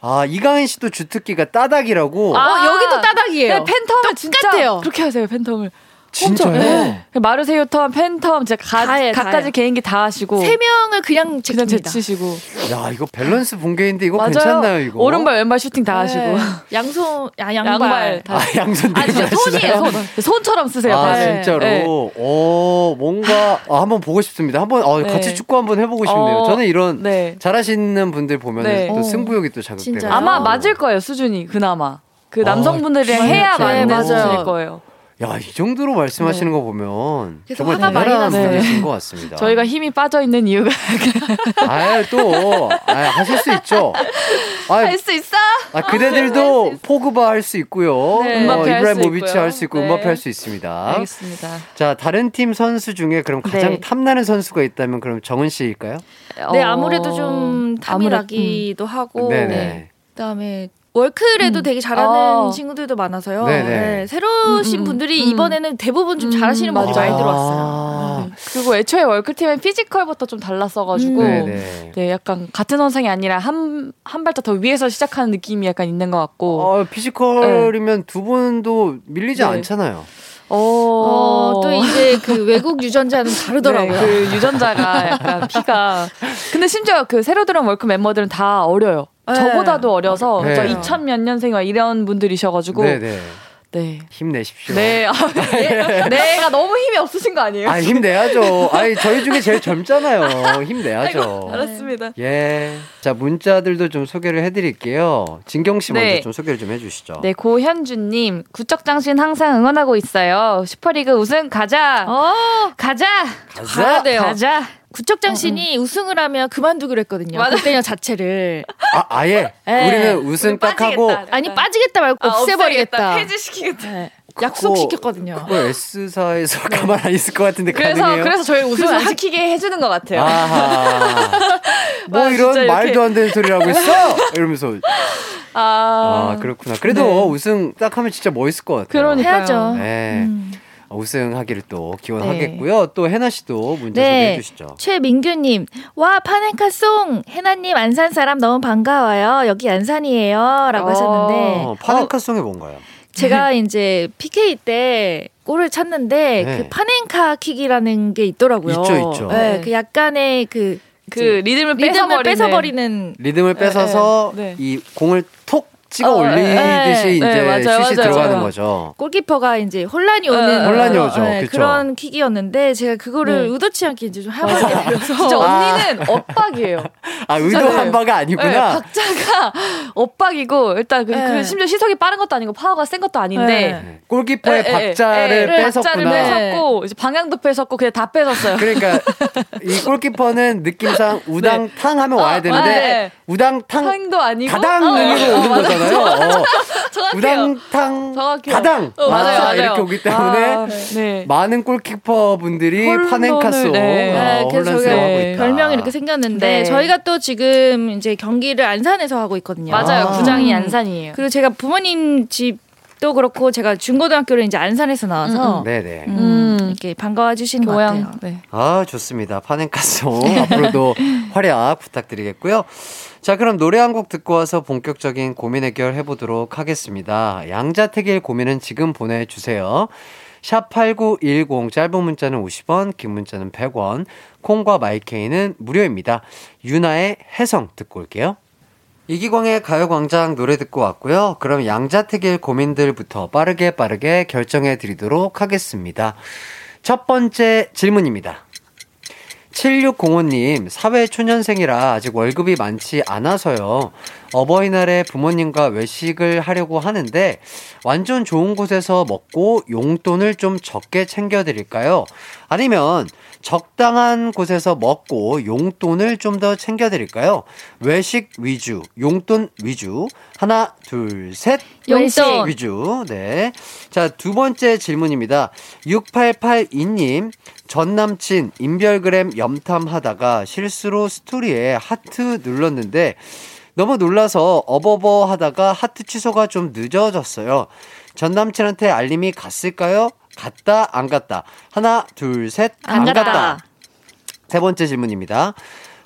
아, 이강인 씨도 주특기가 따닥이라고. 아, 어, 여기도 따닥이에요. 네, 팬텀을 진짜 똑같아요. 그렇게 하세요. 팬텀을. 진짜요? 네. 마르세유 턴, 팬텀, 진짜 가, 다 해요, 다 각가지. 개인기 다 하시고. 세 명을 그냥 그냥 제칩니다. 제치시고. 야, 이거 밸런스 붕괴인데 이거 맞아요. 괜찮나요, 이거? 오른발, 왼발 슈팅 다 네. 하시고. 양손, 아, 양발. 양발 다. 아, 양손 아, 진짜 손이에요? 손. 손처럼 쓰세요. 아, 네. 진짜로? 네. 어, 뭔가, 아, 한번 보고 싶습니다. 한번, 어, 네. 같이 축구 한번 해보고 싶네요. 어, 저는 이런 네. 잘하시는 분들 보면 네. 또 어. 승부욕이 또 자극되고. 진짜요? 아마 맞을 거예요, 수준이. 그나마. 그 아, 남성분들이랑 진짜? 해야 네, 맞는 맞아요. 수준일 거예요. 야, 이 정도로 말씀하시는 거 보면 정말 화가 많이 대단한. 분이신 것 같습니다. 저희가 힘이 빠져 있는 이유가 아, 또, 아, 하실 수 있죠. 아, 할수 있어. 아, 그대들도 포그바 할 수 있고요. 네. 어, 할수 이브라히모비치 있고요. 할수 있고, 네. 음바페 할 수 있습니다. 알겠습니다. 자, 다른 팀 선수 중에 그럼 가장 네. 탐나는 선수가 있다면 그럼 정은 씨일까요? 네, 어, 아무래도 좀 탐이 아무래도, 나기도 하고. 네네. 그다음에 월클에도 음. 되게 잘하는 어. 친구들도 많아서요. 네네. 네, 새로 오신 음, 음, 분들이 음. 이번에는 대부분 좀 음, 잘하시는 분들이 맞아요. 많이 들어왔어요. 아, 그리고 애초에 월클팀은 피지컬부터 좀 달랐어가지고 음. 네, 약간 같은 선상이 아니라 한, 한 발짝 더 위에서 시작하는 느낌이 약간 있는 것 같고. 어, 피지컬이면 두 분도 밀리지 네. 않잖아요. 어, 어, 또 이제 그 외국 유전자는 다르더라고요. 네, 그 유전자가 약간 피가. 근데 심지어 그 새로 들어온 월크 멤버들은 다 어려요. 네. 저보다도 어려서 네. 저 2000몇 년생이나 이런 분들이셔가지고. 네네. 네. 힘내십시오. 네. 아, 네. 내가 너무 힘이 없으신 거 아니에요? 아, 힘내야죠. 아니, 저희 중에 제일 젊잖아요. 힘내야죠. 알았습니다. 예. 자, 문자들도 좀 소개를 해드릴게요. 진경 씨 먼저 네. 좀 소개를 좀 해주시죠. 네, 고현주님, 구척장신 항상 응원하고 있어요. 슈퍼리그 우승 가자! 어, 가자! 가자! 가야 돼요. 가자! 구척장신이 우승을 하면 그만두기로 했거든요. 맞아. 그때냐 자체를. 아, 아예? 네. 우리는 우승 딱 하고, 아니 빠지겠다 말고 아, 없애버리겠다. 해지시키겠다. 네. 약속시켰거든요. 그거 S사에서 가만 안 있을 것 같은데 그래서, 가능해요? 그래서 저희 우승 안 시키게 해주는 것 같아요. 아하. 뭐 아, 이런. 말도 안 되는 소리를 하고 있어! 이러면서. 아, 아, 그렇구나. 그래도 네. 우승 딱 하면 진짜 멋있을 것 같아요. 그러니까요. 해야죠. 네. 음. 우승하기를 또 기원하겠고요. 또 해나 씨도 문제 네. 소개해 주시죠. 최민규님, 와 파네카송 해나님 안산 사람 너무 반가워요. 여기 안산이에요.라고 어. 하셨는데 어, 파넨카송이 뭔가요? 제가 이제 PK 때 골을 찼는데 네. 그 파넨카 킥이라는 게 있더라고요. 있죠, 있죠. 네, 그 약간의 그그 리듬을 리듬을 뺏어버리는. 뺏어버리는 리듬을 뺏어서 네. 이 공을 톡 찍어 어, 올리듯이 네, 이제 네, 맞아요, 슛이 맞아요. 들어가는 맞아요. 거죠. 골키퍼가 이제 혼란이 네, 오는 혼란이 어, 오죠. 네. 그런 킥이었는데 제가 그거를 네. 의도치 않게 이제 좀 해보게 되어서 진짜 언니는 엇박이에요. 아, 의도한 네. 바가 네, 아니구나. 박자가 엇박이고 일단 그, 네. 그 심지어 시속이 빠른 것도 아니고 파워가 센 것도 아닌데 네. 골키퍼의 박자를 뺏었구나. 박자를 뺏었고 이제 방향도 뺏었고 그냥 다 뺏었어요. 그러니까 이 골키퍼는 느낌상 우당탕 하면 와야 되는데 네. 우당탕 탕도 아니고 가당 으로 어, 오는 어, 거잖아요. 어. 정확해요. 우당탕 정확해요. 가당 어, 맞아요, 아, 맞아요. 이렇게 오기 때문에 아, 네. 많은 골키퍼 분들이 파넨카송 네. 어, 네, 저희가 있다. 별명이 이렇게 생겼는데 네. 저희가 또 지금 이제 경기를 안산에서 하고 있거든요. 맞아요. 아. 구장이 음. 안산이에요. 그리고 제가 부모님 집도 그렇고 제가 중고등학교를 이제 안산에서 나와서 네네. 음, 음. 이렇게 반가워 교양. 같아요. 네. 아, 좋습니다. 파넨카송. 앞으로도 활약 부탁드리겠고요. 자, 그럼 노래 한 곡 듣고 와서 본격적인 고민 해결 해보도록 하겠습니다. 양자택일 고민은 지금 보내주세요. 샵8910 짧은 문자는 50원, 긴 문자는 100원, 콩과 마이케이는 무료입니다. 유나의 해성 듣고 올게요. 이기광의 가요광장 노래 듣고 왔고요. 그럼 양자택일 고민들부터 빠르게 빠르게 결정해 드리도록 하겠습니다. 첫 번째 질문입니다. 7605님, 사회초년생이라 아직 월급이 많지 않아서요. 어버이날에 부모님과 외식을 하려고 하는데, 완전 좋은 곳에서 먹고 용돈을 좀 적게 챙겨드릴까요? 아니면, 적당한 곳에서 먹고 용돈을 좀 더 챙겨드릴까요? 외식 위주, 용돈 위주. 하나, 둘, 셋. 용돈. 위주. 네. 자, 두 번째 질문입니다. 6882님, 전 남친 인별그램 염탐하다가 실수로 스토리에 하트 눌렀는데 너무 놀라서 어버버 하다가 하트 취소가 좀 늦어졌어요. 전 남친한테 알림이 갔을까요? 갔다, 안 갔다. 하나, 둘, 셋. 안 갔다. 세 번째 질문입니다.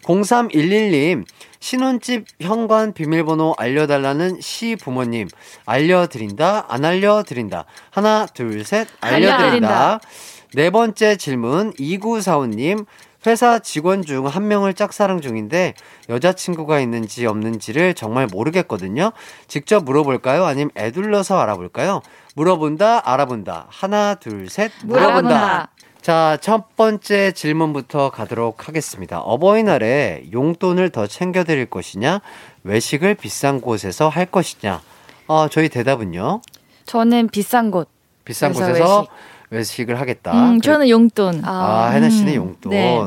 0311님, 신혼집 현관 비밀번호 알려달라는 시 부모님. 알려드린다, 안 알려드린다. 하나, 둘, 셋, 알려드린다. 알려드린다. 네 번째 질문, 2945님. 회사 직원 중 한 명을 짝사랑 중인데 여자친구가 있는지 없는지를 정말 모르겠거든요. 직접 물어볼까요? 아니면 애둘러서 알아볼까요? 물어본다, 알아본다. 하나, 둘, 셋. 물어본다. 알아본다. 자, 첫 번째 질문부터 가도록 하겠습니다. 어버이날에 용돈을 더 챙겨드릴 것이냐? 외식을 비싼 곳에서 할 것이냐? 어, 저희 대답은요. 저는 비싼 곳. 비싼 곳에서 외식. 을 하겠다. 음, 그래- 저는 용돈. 아, 혜나 씨는 음, 용돈. 네.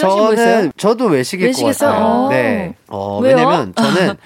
저는 저도 외식일 외식에서? 것 같아요. 어. 네. 어, 왜요? 왜냐면 저는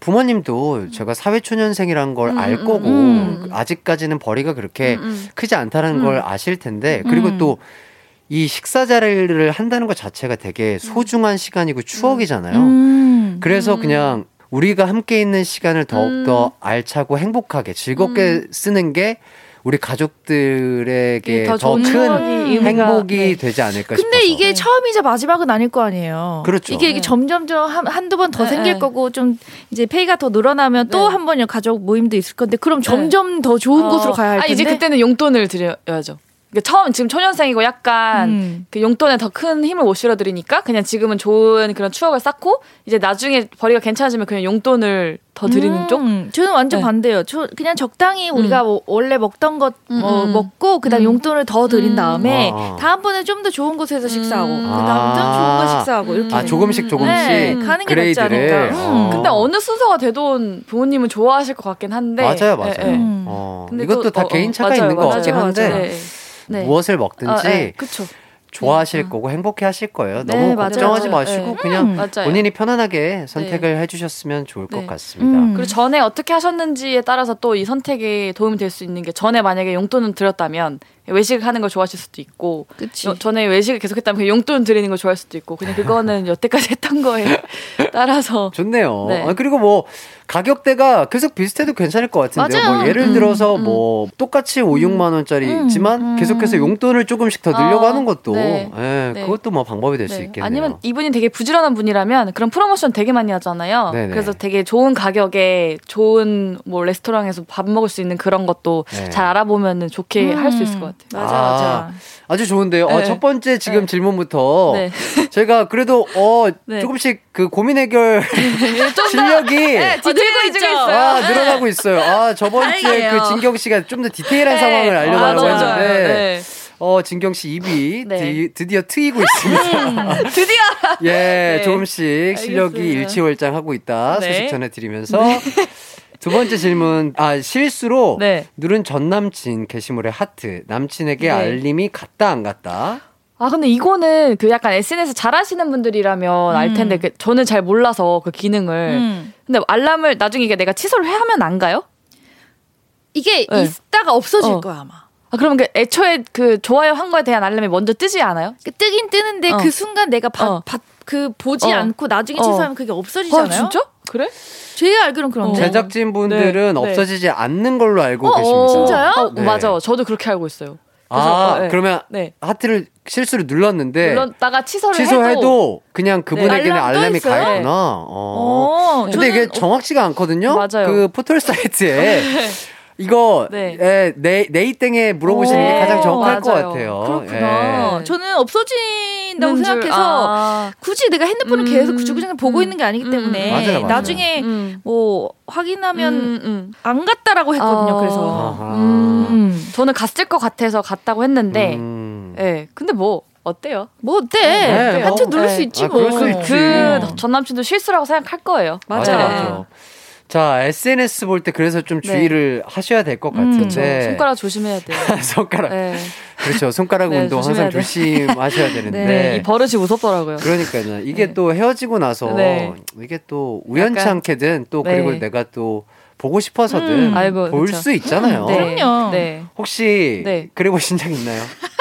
부모님도 제가 사회초년생이란 걸알 거고 음. 아직까지는 벌이가 그렇게 음. 크지 않다는 걸 아실 텐데 그리고 음. 또이 식사 자리를 한다는 것 자체가 되게 소중한 시간이고 추억이잖아요. 음. 그래서 그냥 우리가 함께 있는 시간을 더욱더 알차고 행복하게 즐겁게 쓰는 게 우리 가족들에게 더더 좋은 추억이, 큰 의미가, 행복이 네. 되지 않을까 근데 싶어서. 이게 처음이자 마지막은 아닐 거 아니에요. 그렇죠. 이게, 이게 네. 점점점 한, 한두 번더 네, 생길 네. 거고 좀 이제 페이가 더 늘어나면 또 네. 한번 가족 모임도 있을 건데 그럼 네. 점점 더 좋은 어. 곳으로 가야 할 아, 텐데. 이제 그때는 용돈을 드려야죠. 그러니까 처음 지금 초년생이고 약간 음. 그 용돈에 더 큰 힘을 못 실어드리니까 그냥 지금은 좋은 그런 추억을 쌓고 이제 나중에 벌이가 괜찮아지면 그냥 용돈을 더 드리는 음, 쪽. 저는 완전 네. 반대예요. 저 그냥 적당히 우리가 뭐 원래 먹던 것 음, 뭐 음. 먹고 그다음 음. 용돈을 더 드린 음. 다음에 아. 다음번에 좀 더 좋은 곳에서 식사하고 음. 그다음 좀 좋은 거 식사하고 이렇게 아 조금씩 조금씩 네, 가는 게 낫지 그레이드를. 않을까. 음. 근데 어느 순서가 되든 부모님은 좋아하실 것 같긴 한데. 맞아요, 맞아요. 예, 예. 음. 어, 근데 이것도 또, 다 어, 어, 개인 차가 맞아요, 있는 것 맞아요, 같긴 맞아요. 한데 네. 네. 무엇을 먹든지 아, 네, 그쵸. 좋아하실 거고 행복해 하실 거예요. 네, 너무. 걱정하지 맞아요. 마시고 네. 그냥 음. 본인이 편안하게 선택을 해주셨으면 좋을 것 네. 같습니다. 음. 그리고 전에 어떻게 하셨는지에 따라서 또 이 선택에 도움이 될 수 있는 게 전에 만약에 용돈을 드렸다면 외식을 하는 걸 좋아하실 수도 있고 그치. 여- 전에 외식을 계속했다면 그 용돈 드리는 걸 좋아할 수도 있고 그냥 그거는 여태까지 했던 거에 따라서 좋네요. 네. 아, 그리고 뭐 가격대가 계속 비슷해도 괜찮을 것 같은데요. 뭐 예를 음, 들어서 음. 뭐 똑같이 5, 6만 원짜리지만 음. 계속해서 용돈을 조금씩 더 늘려고 아, 하는 것도 네. 예, 네. 그것도 뭐 방법이 될수 네. 있겠네요. 아니면 이분이 되게 부지런한 분이라면 그런 프로모션 되게 많이 하잖아요. 네네. 그래서 되게 좋은 가격에 좋은 뭐 레스토랑에서 밥 먹을 수 있는 그런 것도 네. 잘 알아보면 좋게 할 수 있을 것 같아요. 맞아 아, 맞아. 아주 좋은데요. 어, 네. 첫 번째 지금 네. 질문부터 네. 제가 그래도 어 네. 조금씩 그 고민 해결 실력이 네, 뒤틀고 있죠. 있어요. 아, 늘어나고 있어요. 아, 저번 주에. 그 진경 씨가 좀 더 디테일한 네. 상황을 알려달라고 아. 했는데, 네. 어, 진경 씨 입이 네. 드, 드디어 트이고 있습니다. 드디어 예, 네. 조금씩 실력이 알겠습니다. 일치월장하고 있다. 네. 소식 전해드리면서. 두 번째 질문. 아, 실수로 네. 누른 전 남친 게시물에 하트. 남친에게 네. 알림이 갔다 안 갔다. 아 근데 이거는 그 약간 SNS 잘하시는 분들이라면 알 텐데 그 저는 잘 몰라서 그 기능을 음. 근데 알람을 나중에 이게 내가 취소를 해 하면 안 가요? 이게 네. 있다가 없어질 어. 거야 아마. 아 그러면 그 애초에 그 좋아요 한 거에 대한 알람이 먼저 뜨지 않아요? 그 뜨긴 뜨는데 어. 그 순간 내가 봐, 어. 봐- 그 보지 어. 않고 나중에 어. 취소하면 그게 없어지잖아요. 아 진짜? 그래? 제가 알기로는 그런데. 어. 제작진 분들은 네, 네. 없어지지 않는 걸로 알고 어, 계십니다. 진짜요? 어, 네. 맞아. 저도 그렇게 알고 있어요. 아, 어, 네. 그러면 네. 하트를 실수로 눌렀는데 눌렀다가 취소를 해도 취소해도 그냥 그분에게는 알람 알람이 있어요? 가있구나. 어. 어, 근데 이게 저는 정확치가 않거든요. 맞아요. 그 포털 사이트에 이거 네. 에, 네, 네이땡에 물어보시는 게 오, 가장 정확할 것 맞아요. 같아요. 그렇구나. 예. 저는 없어진다고 줄- 생각해서 아. 굳이 내가 핸드폰을 음, 계속 구주구장 보고 음, 있는 게 아니기 음, 때문에 맞아요, 맞아요. 나중에 음. 뭐 확인하면 음, 음. 안 갔다라고 했거든요. 어. 그래서. 음. 저는 갔을 것 같아서 갔다고 했는데, 음. 예. 근데 뭐 어때요? 뭐 어때? 네, 하트 뭐. 누를 네. 수 있지 아, 뭐. 수 있지. 그 전 남친도 실수라고 생각할 거예요. 맞아. 맞아. 자, SNS 볼 때 그래서 좀 네. 주의를 하셔야 될것 음, 같은데. 손가락 조심해야 돼요. 손가락. 네. 그렇죠. 손가락 네, 운동 항상 돼. 조심하셔야 되는데. 네. 이 버릇이 무섭더라고요. 그러니까요. 이게 네. 또 헤어지고 나서 네. 이게 또 우연치 약간- 않게든 또 네. 그리고 내가 또 보고 싶어서든 음. 아이고, 볼 그쵸. 수 있잖아요. 네. 그럼요. 네. 혹시 네. 그래 보신 적 있나요?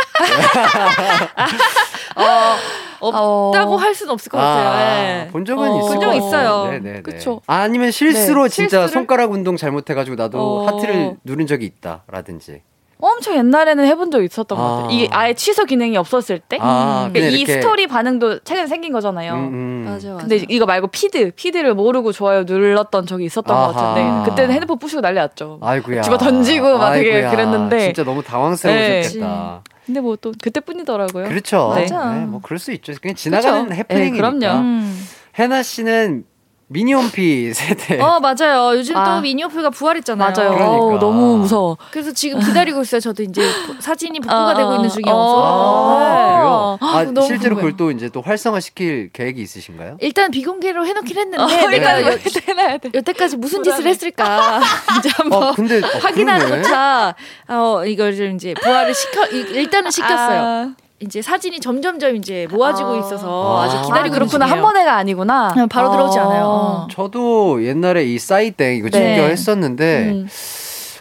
없다고 어. 할 수는 없을 것 같아요. 네. 본 적은 어. 있어요. 본적 있어요. 네네네. 그쵸. 아니면 실수로 네. 진짜 실수를- 손가락 운동 잘못해가지고 나도 어. 하트를 누른 적이 있다라든지. 엄청 옛날에는 해본 적 있었던 것 아. 같아요. 이게 아예 취소 기능이 없었을 때. 아, 그러니까 이 이렇게- 스토리 반응도 최근에 생긴 거잖아요. 음, 음. 맞아 맞아. 근데 이거 말고 feed, feed를 모르고 좋아요 눌렀던 적이 있었던 아하. 것 같은데 그때는 핸드폰 부시고 난리 났죠. 아이고야. 집어 던지고 막 되게 아이고야. 그랬는데. 진짜 너무 당황스러우셨겠다. 근데 뭐 또 그때뿐이더라고요. 그렇죠. 네. 맞아. 네, 뭐 그럴 수 있죠. 그냥 지나가는 그쵸. 해프닝이니까. 네, 그럼요. 음. 해나 씨는 미니홈피 세대. 어 맞아요. 요즘 아. 또 미니어플가 부활했잖아요. 맞아요. 그러니까. 어우, 너무 무서워. 그래서 지금 기다리고 있어요. 저도 이제 보- 사진이 복구가 아, 되고 아, 있는 아. 중이어서. 아, 네. 그래요? 아, 실제로 궁금해요. 그걸 또 이제 또 활성화 시킬 계획이 있으신가요? 일단 비공개로 해놓긴 했는데 어, 내가 여, 해놔야 돼. 여태까지 무슨 짓을 했을까 이제 한번 어, 근데 어, 확인하는. 것차 어 이걸 좀 이제 부활을 시켜 이- 일단은 시켰어요. 아, 이제 사진이 점점점 이제 모아지고 아. 있어서 아. 아, 직 아, 기다리고 그렇구나. 있는 한 번에가 아니구나. 그냥 바로 들어오지 어. 않아요. 어. 저도 옛날에 이 싸이땡 이거 네. 즐겨 했었는데 음.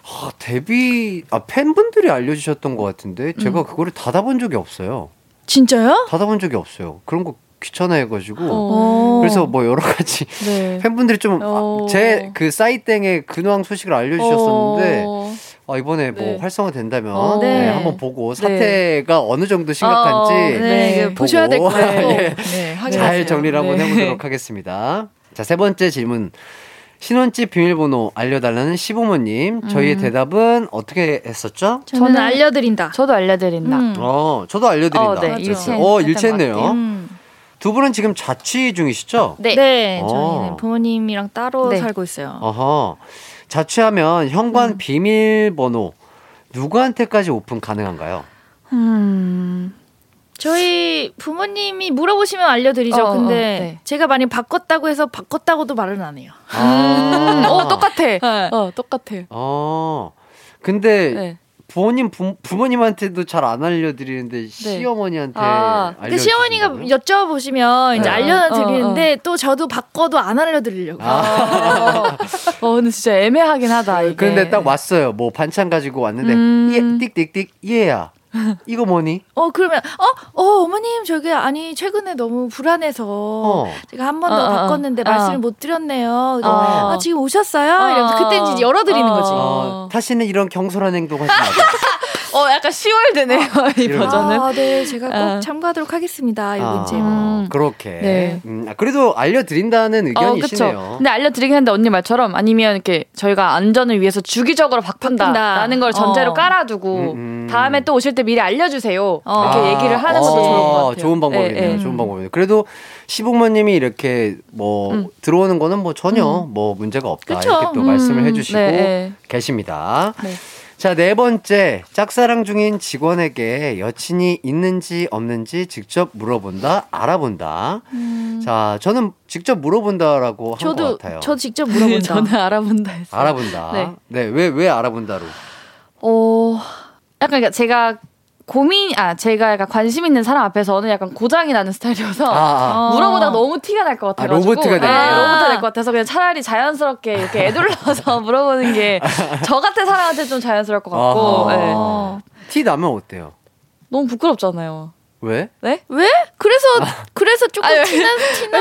아, 데뷔 아 팬분들이 알려주셨던 것 같은데 제가 음. 그거를 닫아본 적이 없어요. 진짜요? 닫아본 적이 없어요. 그런 거 귀찮아해가지고 어. 그래서 뭐 여러 가지 네. 팬분들이 좀 어. 제그 싸이땡의 근황 소식을 알려주셨었는데 어. 아, 이번에 뭐 네. 활성화 된다면 어. 네, 네. 한번 보고 사태가 어느 정도 심각한지 어, 네, 네. 보셔야 될. 같고 예. 네, 잘. 정리를 한번 네. 해보도록 하겠습니다. 자, 세 번째 질문. 신혼집 비밀번호 알려달라는 시부모님. 저희의 대답은 어떻게 했었죠? 저는 저는- 알려드린다. 저도 알려드린다. 음. 어, 저도 알려드린다. 어, 네. 일치했- 어, 일치했네요. 음. 두 분은 지금 자취 중이시죠? 네. 네, 어. 저희는 부모님이랑 따로 네. 살고 있어요. 어허. 자취하면 현관 비밀번호 누구한테까지 오픈 가능한가요? 음. 저희 부모님이 물어보시면 알려드리죠. 어, 어, 근데 네. 제가 많이 바꿨다고 해서 바꿨다고도 말은 안 해요. 아. 어, 똑같아. 네. 어, 똑같아. 어. 근데 네. 부모님 부, 부모님한테도 잘 안 알려드리는데 시어머니한테 아, 근데 시어머니가? 여쭤보시면 이제 네. 알려드리는데 또 저도 바꿔도 안 알려드리려고. 아. 어, 근데 진짜 애매하긴 하다, 이게. 근데 딱 왔어요. 뭐 반찬 가지고 왔는데 음. 예, 띡띡띡 얘야. 이거 뭐니? 어 그러면 어, 어 어머님 저기 아니 최근에 너무 불안해서 어. 제가 한 번더 어, 어, 어. 바꿨는데 어. 말씀을 못 드렸네요. 어. 아 지금 오셨어요? 이러면서 그때 이제 열어드리는 어. 거지. 어, 다시는 이런 경솔한 행동 하지 마세요. 어, 약간 10월 되네요, 이 이런- 버전은. 아, 네, 제가 꼭 어. 참고하도록 하겠습니다. 이거 아, 이제 음. 그렇게. 네. 음, 아, 그래도 알려드린다는 어, 의견이시네요. 근데 알려드리긴 했는데 언니 말처럼 아니면 이렇게 저희가 안전을 위해서 주기적으로 바꾼다라는 걸 전제로 어. 깔아두고 음, 음. 다음에 또 오실 때 미리 알려주세요. 어. 이렇게 아, 얘기를 하는 것도 어, 좋을 것 같아요. 좋은 방법이네요. 예, 예. 좋은 방법이네요. 그래도 시부모님이 이렇게 뭐 음. 들어오는 거는 뭐 전혀 뭐 문제가 없다. 그쵸. 이렇게 또 말씀을 음, 해주시고 네, 네. 계십니다. 네. 자, 네 번째. 짝사랑 중인 직원에게 여친이 있는지 없는지 직접 물어본다, 알아본다. 자, 저는 직접 물어본다라고 한 것 같아요. 저 직접 물어본다. 저는 알아본다 했어요. 알아본다. 네. 네. 왜, 왜 알아본다로? 어, 약간 그러니까 제가 고민, 아, 제가 약간 관심 있는 사람 앞에서는 약간 고장이 나는 스타일이어서 아, 아. 물어보다가 너무 티가 날것 아, 같아가지고 로보트가 되네. 네, 로봇이 될것 같아서 그냥 차라리 자연스럽게 이렇게 애둘러서 물어보는 게 저 같은 사람한테 좀 자연스러울 것 같고. 네. 어. 티 나면 어때요? 너무 부끄럽잖아요. 왜? 네? 왜? 그래서 그래서 조금 아유, 티나,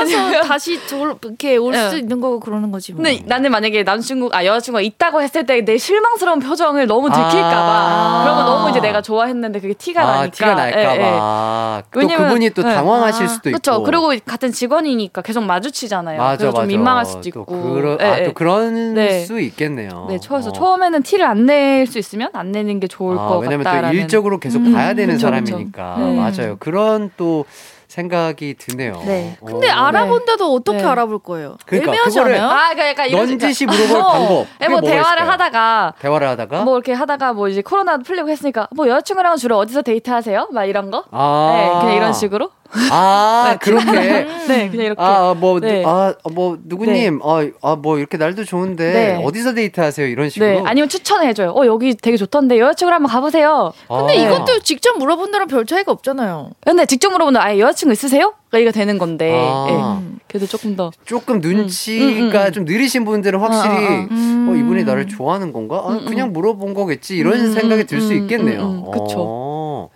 티나서 다시 돌, 이렇게 올 네. 수 있는 거고 그러는 거지. 뭐. 근데 나는 만약에 남자친구, 아, 여자친구가 있다고 했을 때 내 실망스러운 표정을 너무 들킬까봐. 아. 그러면 너무 이제 내가 좋아했는데 그게 티가 아, 나니까. 티가 날까봐. 예, 예. 또 왜냐면- 그분이 또 네. 당황하실 수도 있고. 그렇죠. 그리고 같은 직원이니까 계속 마주치잖아요. 맞아, 그래서 좀 맞아. 민망할 수도 또 있고. 그러, 예, 아, 예. 또 그런 네. 수 있겠네요. 네, 처에서 어. 처음에는 티를 안 낼 수 있으면 안 내는 게 좋을 아, 것 왜냐면 같다라는. 또 일적으로 계속 음, 봐야 되는 그쵸, 그쵸. 사람이니까. 네. 맞아요. 그런 또 생각이 드네요. 네. 근데 어. 알아본다도 어떻게 네. 알아볼 거예요? 그러니까 애매하지 그거를- 않아요? 아, 그러니까 약간 이런 넌지시 식으로- 물어볼 어. 방법. 네, 뭐 대화를 있을까요? 하다가 대화를 하다가 뭐 이렇게 하다가 뭐 이제 코로나도 풀리고 했으니까 뭐 여자친구랑 주로 어디서 데이트하세요? 막 이런 거? 아. 네, 그냥 이런 식으로. 아, 네, 그렇게. 네, 그냥 이렇게. 아, 뭐, 네. 아, 뭐, 누구님, 아, 아, 뭐, 이렇게 날도 좋은데, 네. 어디서 데이트 하세요? 이런 식으로. 네, 아니면 추천해줘요. 어, 여기 되게 좋던데 여자친구랑 한번 가보세요. 근데 아. 이것도 직접 물어본다랑 별 차이가 없잖아요. 근데 직접 물어보면 아예 여자친구 있으세요? 이가 되는 건데. 아. 예. 그래도 조금 더. 조금 눈치가 음, 음, 음. 좀 느리신 분들은 확실히, 어, 어, 어, 이분이 나를 좋아하는 건가? 아, 음, 그냥 물어본 거겠지. 이런 음, 생각이 들수 음, 있겠네요. 음, 음, 그쵸.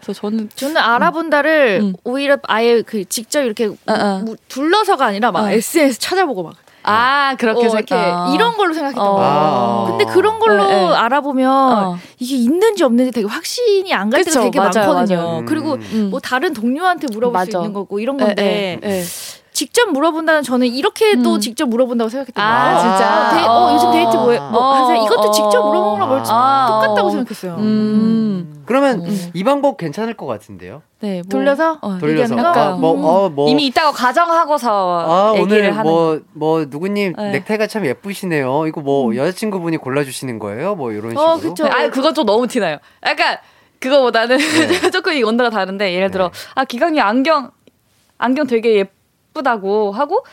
어. 그래서 저는 저는 알아본다를 음. 오히려 아예 그 직접 이렇게 어. 무- 둘러서가 아니라 막 어. SNS 찾아보고 막 아 그렇게 어, 생각 이렇게 아. 이런 걸로 생각했던 어. 거예요. 아. 근데 그런 걸로 네, 네. 알아보면 어. 이게 있는지 없는지 되게 확신이 안 갈 때가 되게 맞아요, 많거든요. 맞아요. 그리고 음. 뭐 다른 동료한테 물어볼 수 맞아. 있는 거고 이런 건데 예, 예, 예. 직접 물어본다는 저는 이렇게도 음. 직접 물어본다고 생각했던 거예요. 아, 진짜? 데, 어, 요즘 데이트 뭐 해? 뭐 어, 하세요? 이것도 어, 직접 물어보는 거랑 멀- 아, 똑같다고 어. 생각했어요. 음. 그러면 음. 이 방법 괜찮을 것 같은데요. 네, 뭐, 돌려서 어, 돌려서? 아, 뭐, 어, 뭐 이미 있다고 가정하고서 아, 얘기를 오늘 하는 뭐, 뭐, 누구님 네. 넥타이가 참 예쁘시네요. 이거 뭐, 여자친구분이 골라주시는 거예요? 뭐, 이런 식으로. 어, 그쵸. 아, 그건 좀 너무 티나요. 약간 그거보다는 네. 조금 이 온도가 다른데 예를 들어 네. 아 기강이 안경 안경 되게 예 쁘다고 하고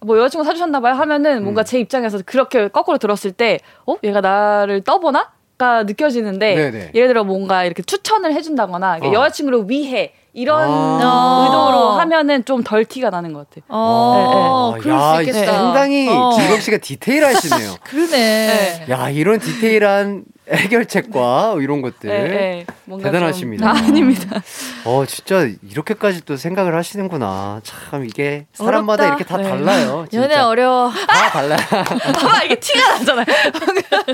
뭐 여자친구 사주셨나 봐요 하면은 뭔가 음. 제 입장에서 그렇게 거꾸로 들었을 때 어 얘가 나를 떠보나? 가 느껴지는데 네네. 예를 들어 뭔가 이렇게 추천을 해준다거나 어. 여자친구를 위해 이런 아. 의도로 하면은 좀 덜 티가 나는 것 같아요. 어, 아, 그럴 야, 수 있겠다. 상당히 어. 진경 씨가 디테일하시네요. 그러네. 야, 이런 디테일한 해결책과 이런 것들. 네, 네. 대단하십니다. 좀- 아, 아닙니다. 어, 진짜 이렇게까지 또 생각을 하시는구나. 참, 이게 사람마다 어렵다. 이렇게 다 네. 달라요. 진짜. 연애 어려워. 다 달라요. 봐봐 이게 티가 나잖아요.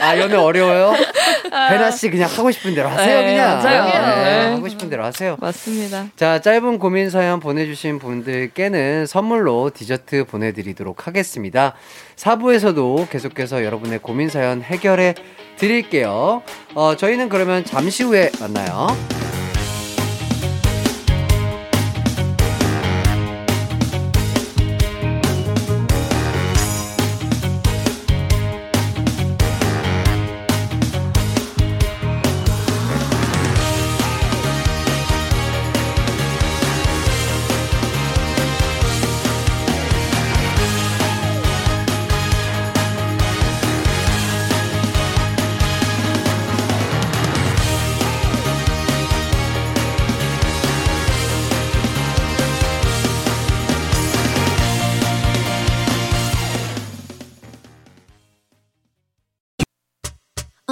아, 연애 어려워요? 배나 씨 그냥 하고 싶은 대로 하세요, 네, 그냥. 맞아요. 네, 네. 하고 싶은 대로 하세요. 맞습니다. 자, 짧은 고민 사연 보내주신 분들께는 선물로 디저트 보내드리도록 하겠습니다. 4부에서도 계속해서 여러분의 고민 사연 해결해 드릴게요. 어, 저희는 그러면 잠시 후에 만나요.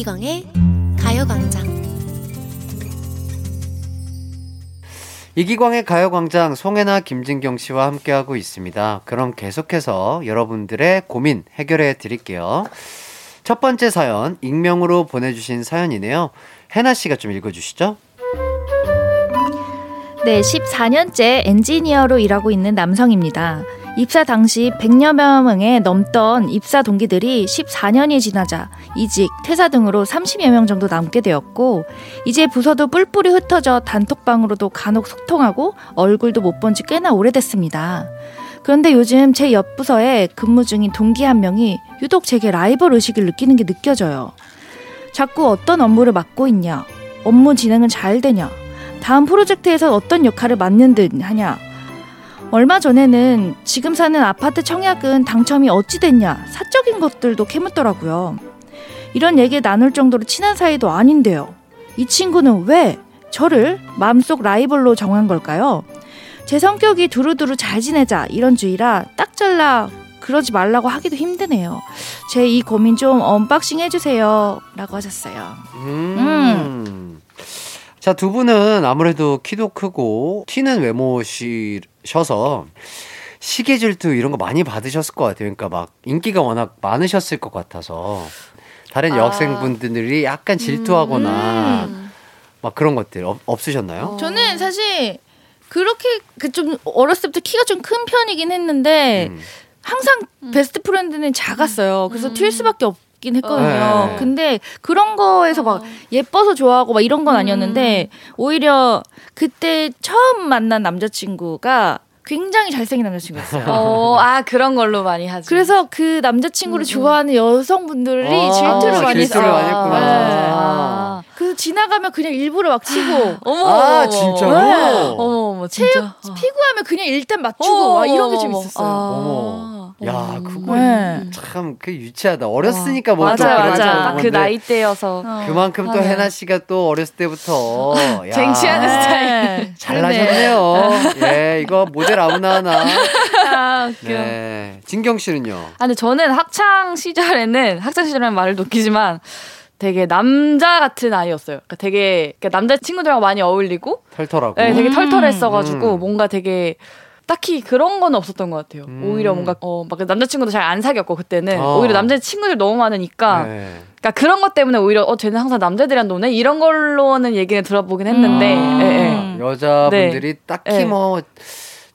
이기광의 가요광장 이기광의 가요광장 송혜나 김진경 씨와 함께하고 있습니다. 그럼 계속해서 여러분들의 고민 해결해 드릴게요. 첫 번째 사연, 익명으로 보내주신 사연이네요. 혜나 씨가 좀 읽어주시죠. 네, 14년째 엔지니어로 일하고 있는 남성입니다. 입사 당시 100여 명에 넘던 입사 동기들이 14년이 지나자 이직, 퇴사 등으로 30여 명 정도 남게 되었고 이제 부서도 뿔뿔이 흩어져 단톡방으로도 간혹 소통하고 얼굴도 못 본 지 꽤나 오래됐습니다. 그런데 요즘 제 옆 부서에 근무 중인 동기 한 명이 유독 제게 라이벌 의식을 느끼는 게 느껴져요. 자꾸 어떤 업무를 맡고 있냐, 업무 진행은 잘 되냐, 다음 프로젝트에서 어떤 역할을 맡는 듯 하냐. 얼마 전에는 지금 사는 아파트 청약은 당첨이 어찌 됐냐, 사적인 것들도 캐묻더라고요. 이런 얘기 나눌 정도로 친한 사이도 아닌데요. 이 친구는 왜 저를 마음속 라이벌로 정한 걸까요? 제 성격이 두루두루 잘 지내자 이런 주의라 딱 잘라 그러지 말라고 하기도 힘드네요. 제 이 고민 좀 unboxing 해주세요. 라고 하셨어요. 음. 자, 두 분은 아무래도 키도 크고, 튀는 외모시 셔서, 시기 질투 이런 거 많이 받으셨을 것 같아요. 그러니까 막 인기가 워낙 많으셨을 것 같아서, 다른 아. 여학생분들이 약간 질투하거나, 음. 막 그런 것들 없, 없으셨나요? 어. 저는 사실 그렇게 그 좀 어렸을 때부터 키가 좀 큰 편이긴 했는데 음. 항상 best friend는 작았어요. 그래서 음. 튈 수밖에 없 긴 했거든요. 네. 근데 그런 거에서 막 예뻐서 좋아하고 막 이런 건 아니었는데 오히려 그때 처음 만난 남자친구가 굉장히 잘생긴 남자친구였어요. 어, 아 그런 걸로 많이 하죠. 그래서 그 남자친구를 좋아하는 여성분들이 아, 질투를 많이 질투를 했어요. 많이 했구나. 네. 아. 그래서 지나가면 그냥 일부러 막 치고 어머. 아, 어머, 진짜로? 네. 어머 어머 진짜. 피구하면 그냥 일단 맞추고 막 이런 게 좀 있었어요. 야, 그거 네. 참그 유치하다. 어렸으니까 뭐 또. 아는 딱그 나이 때여서. 어. 그만큼 또 맞아요. 해나 씨가 또 어렸을 때부터 야, 쟁취하는 스타일. 잘나셨네요. 예, 이거 모델 아무나 하나. 아. 네. 진경 씨는요? 아, 근데 저는 학창 시절에는 학창 시절이라는 말을 놓기지만 되게 남자 같은 아이였어요. 그러니까 되게 그러니까 남자 친구들하고 많이 어울리고, 털털하고. 네, 되게 음. 털털했어가지고 음. 뭔가 되게 딱히 그런 건 없었던 것 같아요. 음. 오히려 뭔가 어 막 남자친구도 잘 안 사귀었고 그때는 어. 오히려 남자 친구들 너무 많으니까 네. 그러니까 그런 것 때문에 오히려 어 쟤는 항상 남자들이랑 노네 이런 걸로는 얘기를 들어보긴 했는데 음. 예, 예. 아, 여자분들이 딱히 네. 뭐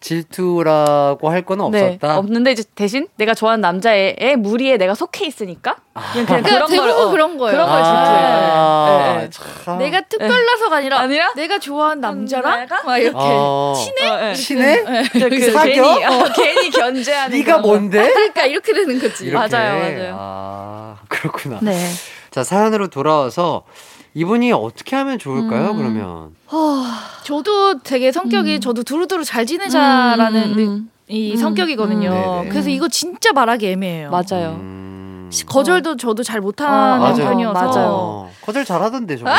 질투라고 할 거는 네, 없었다. 없는데 이제 대신 내가 좋아하는 남자의 무리에 내가 속해 있으니까 그냥, 그냥 그러니까 그런 걸 대부분 어, 그런 거예요. 그런 걸. 아, 예, 예. 참. 내가 특별나서가 아니라, 아니라? 내가 좋아하는 남자랑? 막 이렇게 어. 어, 예. 친해? 그 사겨? 괜히 어, 괜히 견제하는 네가. 뭔데? 그러니까 이렇게 되는 거지. 이렇게. 맞아요, 맞아요. 아, 그렇구나. 네. 자, 사연으로 돌아와서 이분이 어떻게 하면 좋을까요, 음. 그러면? 저도 되게 성격이 저도 두루두루 잘 지내자라는 음, 음, 음. 이 음, 성격이거든요. 음. 그래서 이거 진짜 말하기 애매해요. 맞아요. 음. 시- 거절도 저도 잘 못하는 어, 맞아요. 편이어서 맞아요. 어, 거절 잘하던데, 저거.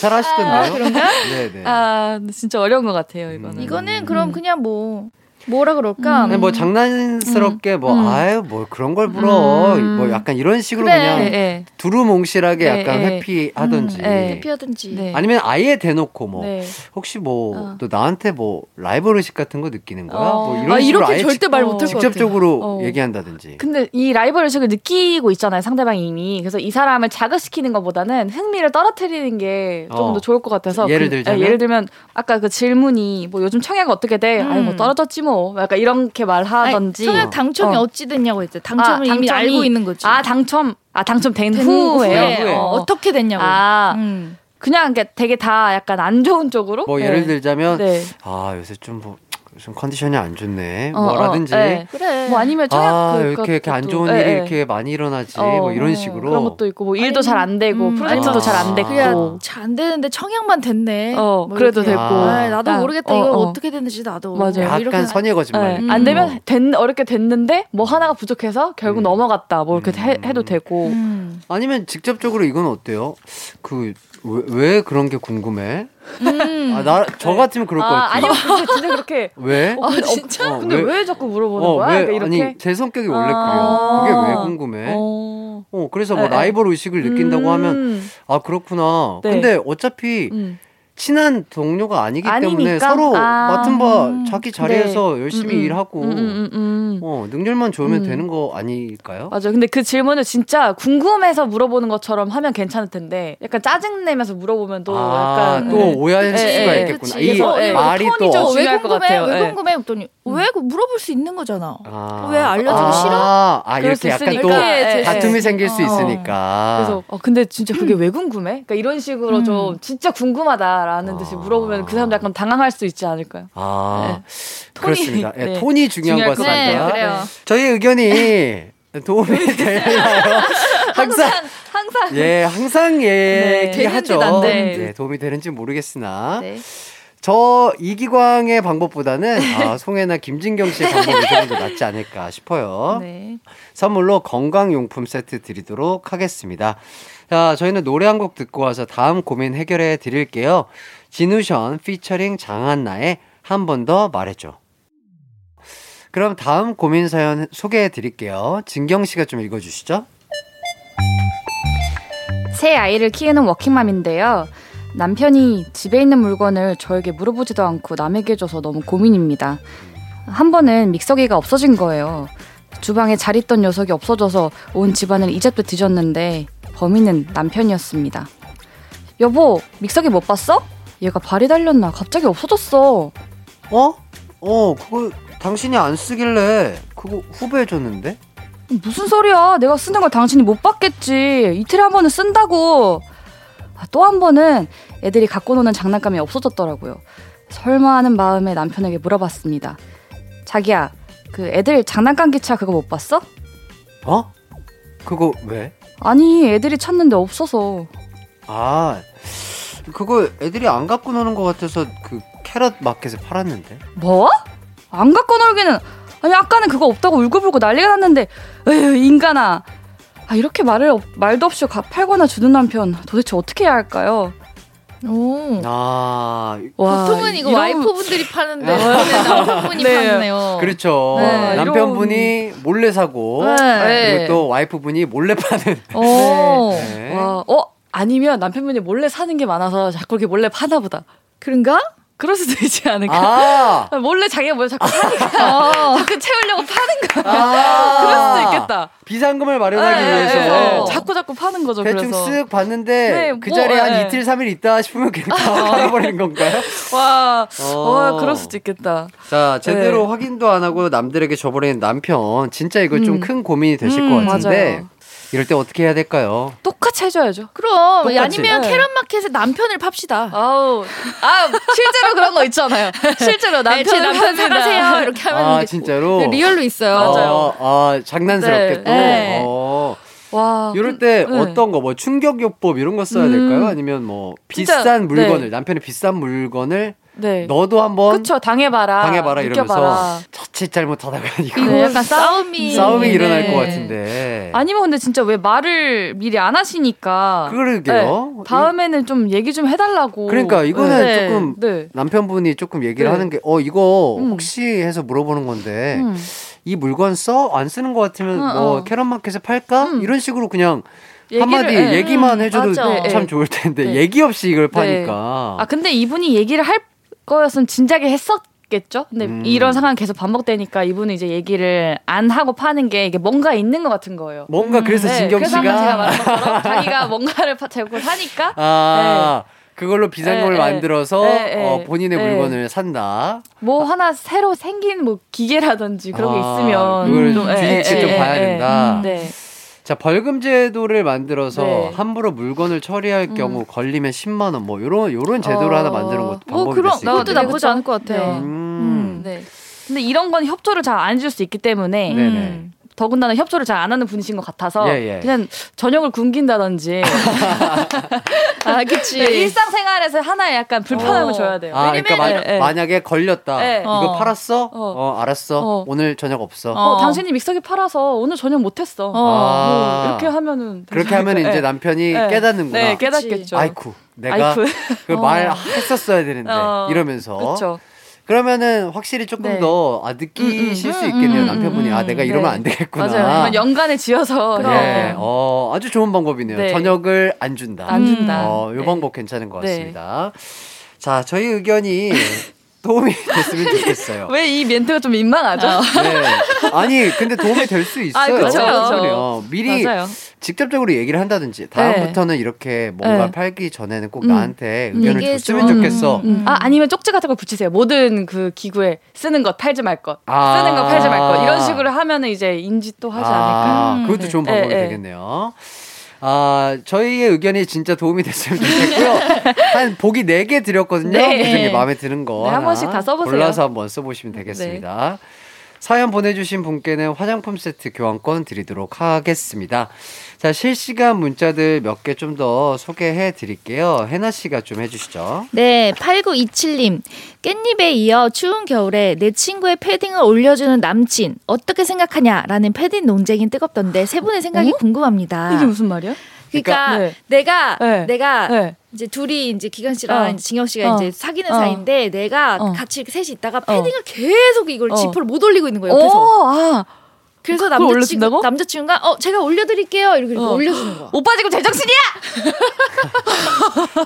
잘 하시던데요? 그런가? 네네. 아 진짜 어려운 것 같아요 이거는. 음. 이거는 그럼 그냥 뭐 뭐라 그럴까? 아니, 뭐 장난스럽게 뭐 음. 아유 뭐 그런 걸 물어 음. 뭐 약간 이런 식으로 그래. 그냥 네, 네. 두루뭉실하게 네, 약간 네. 회피하던지 음, 네. 해피하든지. 네. 아니면 아예 대놓고 뭐 네. 혹시 뭐 어. 또 나한테 뭐 라이벌 의식 같은 거 느끼는 거야 어. 뭐 이런 아 식으로 이렇게 아예 절대 말 못할 것 같아요. 직접적으로 어. 얘기한다든지 근데 이 라이벌 의식을 느끼고 있잖아요 상대방이 이미 그래서 이 사람을 자극시키는 것보다는 흥미를 떨어뜨리는 게 좀더 어. 좋을 것 같아서 예를 그- 들자면? 예, 예를 들면 아까 그 질문이 뭐 요즘 청약 어떻게 돼? 아니 뭐 음. 떨어졌지 뭐 약간 이렇게 말하던지 성약 당첨이 어. 어. 찌 됐냐고 했죠. 당첨을 아, 이미 당첨이- 알고 있는 거지. 아 당첨 아 당첨된 된 후에 후에. 어. 어떻게 됐냐고. 아 음. 그냥 이게 되게 다 약간 안 좋은 쪽으로 뭐 네. 예를 들자면 네. 아 요새 좀 뭐 좀 컨디션이 안 좋네 어, 뭐라든지 어, 네. 그래. 뭐 아니면 청약 아 그- 이렇게 이렇게 안 그것도- 좋은 예, 일이 예. 이렇게 많이 일어나지 어, 뭐 이런 어, 식으로 그런 것도 있고 뭐 일도 잘 안 되고 음, 프로젝트도 아니면- 잘안 됐고 그냥 잘안 되는데 청약만 됐네. 어, 뭐 그래도. 됐고. 아, 나도 아, 모르겠다. 어, 이거 어. 어. 떻게 됐는지 나도. 맞아요. 뭐 이렇게 약간 선의 거짓말 네. 음. 안 되면 된, 어렵게 됐는데 뭐 하나가 부족해서 결국 음. 넘어갔다 뭐 이렇게 해, 음. 해도 되고 음. 아니면 직접적으로 이건 어때요? 그 왜, 왜 그런 게 궁금해? 음. 아, 나, 저 같으면 그럴 것 아, 같아요. 아니면 진짜, 진짜 그렇게 왜? 어, 근데, 진짜? 어, 근데 왜, 자꾸 물어보는 어, 거야? 왜? 그러니까 이렇게 아니, 제 성격이 원래 아. 그래요. 그게 왜 궁금해? 어, 어. 그래서 뭐 네, 네. 라이벌 의식을 느낀다고 음. 하면, 아, 그렇구나. 네. 근데 어차피 음. 친한 동료가 아니기 때문에 아니니까? 서로 아. 맡은 바 자기 자리에서 열심히 음, 음. 일하고, 음, 음, 음, 음. 어, 능률만 좋으면 음. 되는 거 아닐까요? 맞아. 근데 그 질문을 진짜 궁금해서 물어보는 것처럼 하면 괜찮을 텐데, 약간 짜증 내면서 물어보면 또 아, 약간. 또 네. 오해할 예, 수가 예, 있겠구나. 그치. 이 그래서 예, 말이 또. 중요할 것 궁금해? 같아요. 왜 예. 궁금해? 했더니 왜그 물어볼 수 있는 거잖아. 아. 왜 알려주기 아, 싫어? 아, 이렇게 약간 또 있으니까. 예, 예. 다툼이 생길 수 어. 있으니까. 그래서 어 근데 진짜 그게 왜 궁금해? 그러니까 이런 식으로 음. 좀 진짜 궁금하다 라는 듯이 아. 물어보면 그 사람도 약간 당황할 수 있지 않을까요? 아, 톤이- 그렇습니다. 예, 네. 톤이 중요한 것것 같습니다. 네. 저희 의견이 도움이 되나요? 항상 항상 예, 항상 얘기하죠. 되는지 안 되는지. 예, 도움이 되는지 모르겠으나 네. 저 이기광의 방법보다는 아, 송혜나 김진경 씨의 방법이 조금 더 낫지 않을까 싶어요. 네. 선물로 건강용품 세트 드리도록 하겠습니다. 자, 저희는 노래 한 곡 듣고 와서 다음 고민 해결해 드릴게요. 진우션 피처링 장한나의 한 번 더 말해줘. 그럼 다음 고민 사연 소개해 드릴게요. 진경 씨가 좀 읽어 주시죠. 새 아이를 키우는 워킹맘인데요. 남편이 집에 있는 물건을 저에게 물어보지도 않고 남에게 줘서 너무 고민입니다. 한 번은 믹서기가 없어진 거예요. 주방에 잘 있던 녀석이 없어져서 온 집안을 이집트 뒤졌는데 범인은 남편이었습니다. 여보, 믹서기 못 봤어? 얘가 발이 달렸나? 갑자기 없어졌어. 어? 어, 그거 당신이 안 쓰길래 그거 후배해 줬는데? 무슨 소리야? 내가 쓰는 걸 당신이 못 봤겠지. 이틀에 한 번은 쓴다고. 아, 또한 번은 애들이 갖고 노는 장난감이 없어졌더라고요. 설마 하는 마음에 남편에게 물어봤습니다. 자기야, 그 애들 장난감 기차 그거 못 봤어? 어? 그거 왜? 아니, 애들이 찾는데 없어서. 아, 그거 애들이 안 갖고 노는 것 같아서 그 캐럿 마켓에 팔았는데. 뭐? 안 갖고 놀기는 아니 아까는 그거 없다고 울고불고 난리가 났는데 에휴 인간아 아 이렇게 말을 없- 말도 없이 가- 팔거나 주는 남편 도대체 어떻게 해야 할까요? 오. 아, 와, 보통은 이거 이런- 와이프분들이 파는데 오늘 남편분이 네. 파네요. 그렇죠. 네, 남편분이 몰래 사고 네. 그리고 또 와이프분이 몰래 파는. 오. 네. 와, 어 아니면 남편분이 몰래 사는 게 많아서 자꾸 이렇게 몰래 파나 보다. 그런가? 그럴 수도 있지 않을까? 아, 몰래 자기가 뭘 자꾸 파니까 어. 자꾸 채우려고 파는 거야. 아, 그럴 수도 있겠다. 비상금을 마련하기 네, 위해서 네, 네. 자꾸 자꾸 파는 거죠. 대충 그래서 쓱 봤는데 네, 그 뭐, 자리에 한 네. 이틀 삼일 있다 싶으면 그냥 다 팔아버리는 건가요? 와, 어. 와, 그럴 수도 있겠다. 자, 제대로 네. 확인도 안 하고 남들에게 줘버리는 남편. 진짜 이거 좀 음. 큰 고민이 되실 음, 것 같은데. 맞아요. 이럴 때 어떻게 해야 될까요? 똑같이 해줘야죠. 그럼 똑같이. 아니면 네. 캐럿마켓에 남편을 팝시다. 아우, 아 실제로 그런 거 있잖아요. 실제로 네, 제 남편을 남편 팝니다. 사가세요 이렇게 하면 아, 진짜로? 네, 리얼로 있어요. 맞아요. 아, 아, 장난스럽게 네. 또. 네. 어. 와, 이럴 때 네. 어떤 거 뭐 충격요법 이런 거 써야 음. 될까요? 아니면 뭐 진짜, 비싼 물건을 네. 남편이 비싼 물건을 네. 너도 한번 그쵸, 당해봐라. 당해봐라 느껴봐라. 이러면서 자칫 잘못하다가 이거 네, 약간 싸움이 싸움이 네. 일어날 것 같은데. 아니면 근데 진짜 왜 말을 미리 안 하시니까. 그러게요. 네, 다음에는 좀 얘기 좀 해달라고. 그러니까 이거는 네. 조금 네. 남편분이 조금 얘기를 네. 하는 게 어 이거 음. 혹시 해서 물어보는 건데 음. 이 물건 써 안 쓰는 것 같으면 어, 뭐 어. 캐럿마켓에 팔까 음. 이런 식으로 그냥 얘기를- 한마디 네. 얘기만 음, 해줘도 맞아. 참 네. 좋을 텐데 네. 얘기 없이 이걸 네. 파니까 아 근데 이분이 얘기를 할 거였으면 진작에 했었 겠죠. 근데 음. 이런 상황 계속 반복되니까 이분은 이제 얘기를 안 하고 파는 게 이게 뭔가 있는 것 같은 거예요. 뭔가 그래서 네, 진경 그래서 아까 제가 씨가 말한 것처럼 자기가 뭔가를 파, 자꾸 사니까 아 그걸로 비상금을 네, 네. 만들어서 네, 네. 어, 본인의 네. 물건을 산다. 뭐 하나 새로 생긴 뭐 기계라든지 그런 게 아, 있으면 그걸 좀, 좀 예, 봐야 예. 된다. 네. 자 벌금 제도를 만들어서 네. 함부로 물건을 처리할 경우 걸리면 10만 원 뭐 요런 요런 제도를 어, 하나 만드는 것도 뭐 방법이 그런 될수 그것도. 나쁘지 않을 것 같아요. 네. 음. 음, 네. 근데 이런 건 협조를 잘 안 해줄 수 있기 때문에 네네. 음, 더군다나 협조를 잘 안 하는 분이신 것 같아서 예, 예. 그냥 저녁을 굶긴다든지 아, 그치. 네, 일상생활에서 하나의 약간 불편함을 어. 줘야 돼요. 아, 그러니까 마, 네, 네. 만약에 걸렸다. 네. 이거 어. 팔았어? 어, 어. 알았어. 어. 오늘 저녁 없어. 어, 어. 당신이 믹서기 팔아서 오늘 저녁 못했어. 어. 아. 뭐 이렇게 하면은 그렇게 하면 네. 이제 남편이 네. 깨닫는구나. 네, 깨닫겠죠. 아이쿠, 내가 아이쿠. 그 어. 말 했었어야 되는데 어. 이러면서. 그렇죠. 그러면은 확실히 조금 네. 더 아, 느끼실 음, 음, 수 음, 있겠네요. 음, 남편분이 음, 아 내가 이러면 네. 안 되겠구나. 맞아요. 연간에 지어서. 예, 어, 아주 좋은 방법이네요. 네. 저녁을 안 준다. 안 준다. 어, 요 네. 방법 괜찮은 것 네. 같습니다. 자, 저희 의견이 도움이 됐으면 좋겠어요. 왜 이 멘트가 좀 민망하죠? 네. 아니, 근데 도움이 될 수 있어요. 아, 충분히요. 미리 맞아요. 직접적으로 얘기를 한다든지 다음부터는 이렇게 뭔가 네. 팔기 전에는 꼭 음. 나한테 의견을. 줬으면 좋겠어. 음. 아 아니면 쪽지 같은 걸 붙이세요. 모든 그 기구에 쓰는 것 팔지 말 것, 아. 쓰는 것 팔지 말 것 이런 식으로 하면은 이제 인지 또 하지 아, 않을까. 그것도 좋은 네. 방법이 네, 네. 되겠네요. 아, 저희의 의견이 진짜 도움이 됐으면 좋겠고요. 한 보기 4개 드렸거든요. 네. 그 중에 마음에 드는 거 네, 한 번씩 다 써보세요. 네. 골라서 한번 써보시면 되겠습니다. 사연 보내주신 분께는 화장품 세트 교환권 드리도록 하겠습니다. 자, 실시간 문자들 몇 개 좀 더 소개해 드릴게요. 해나 씨가 좀 해주시죠. 네, 8927님. 깻잎에 이어 추운 겨울에 내 친구의 패딩을 올려주는 남친, 어떻게 생각하냐? 라는 패딩 논쟁이 뜨겁던데, 세 분의 생각이 어? 궁금합니다. 이게 무슨 말이야? 그러니까, 그러니까- 네. 내가, 네. 내가, 네. 이제 둘이 이제 기관 씨랑 어. 이제 진경 씨가 어. 이제 사귀는 어. 사이인데, 내가 어. 같이 이렇게 셋이 있다가 패딩을 계속 이걸 어. 지퍼를 못 올리고 있는 거예요, 옆에서. 오, 아, 그래서 남자친구, 올려준다고? 남자친구가, 어, 제가 올려드릴게요. 이렇게 어. 올려주는 거야. 오빠 지금 제정신이야?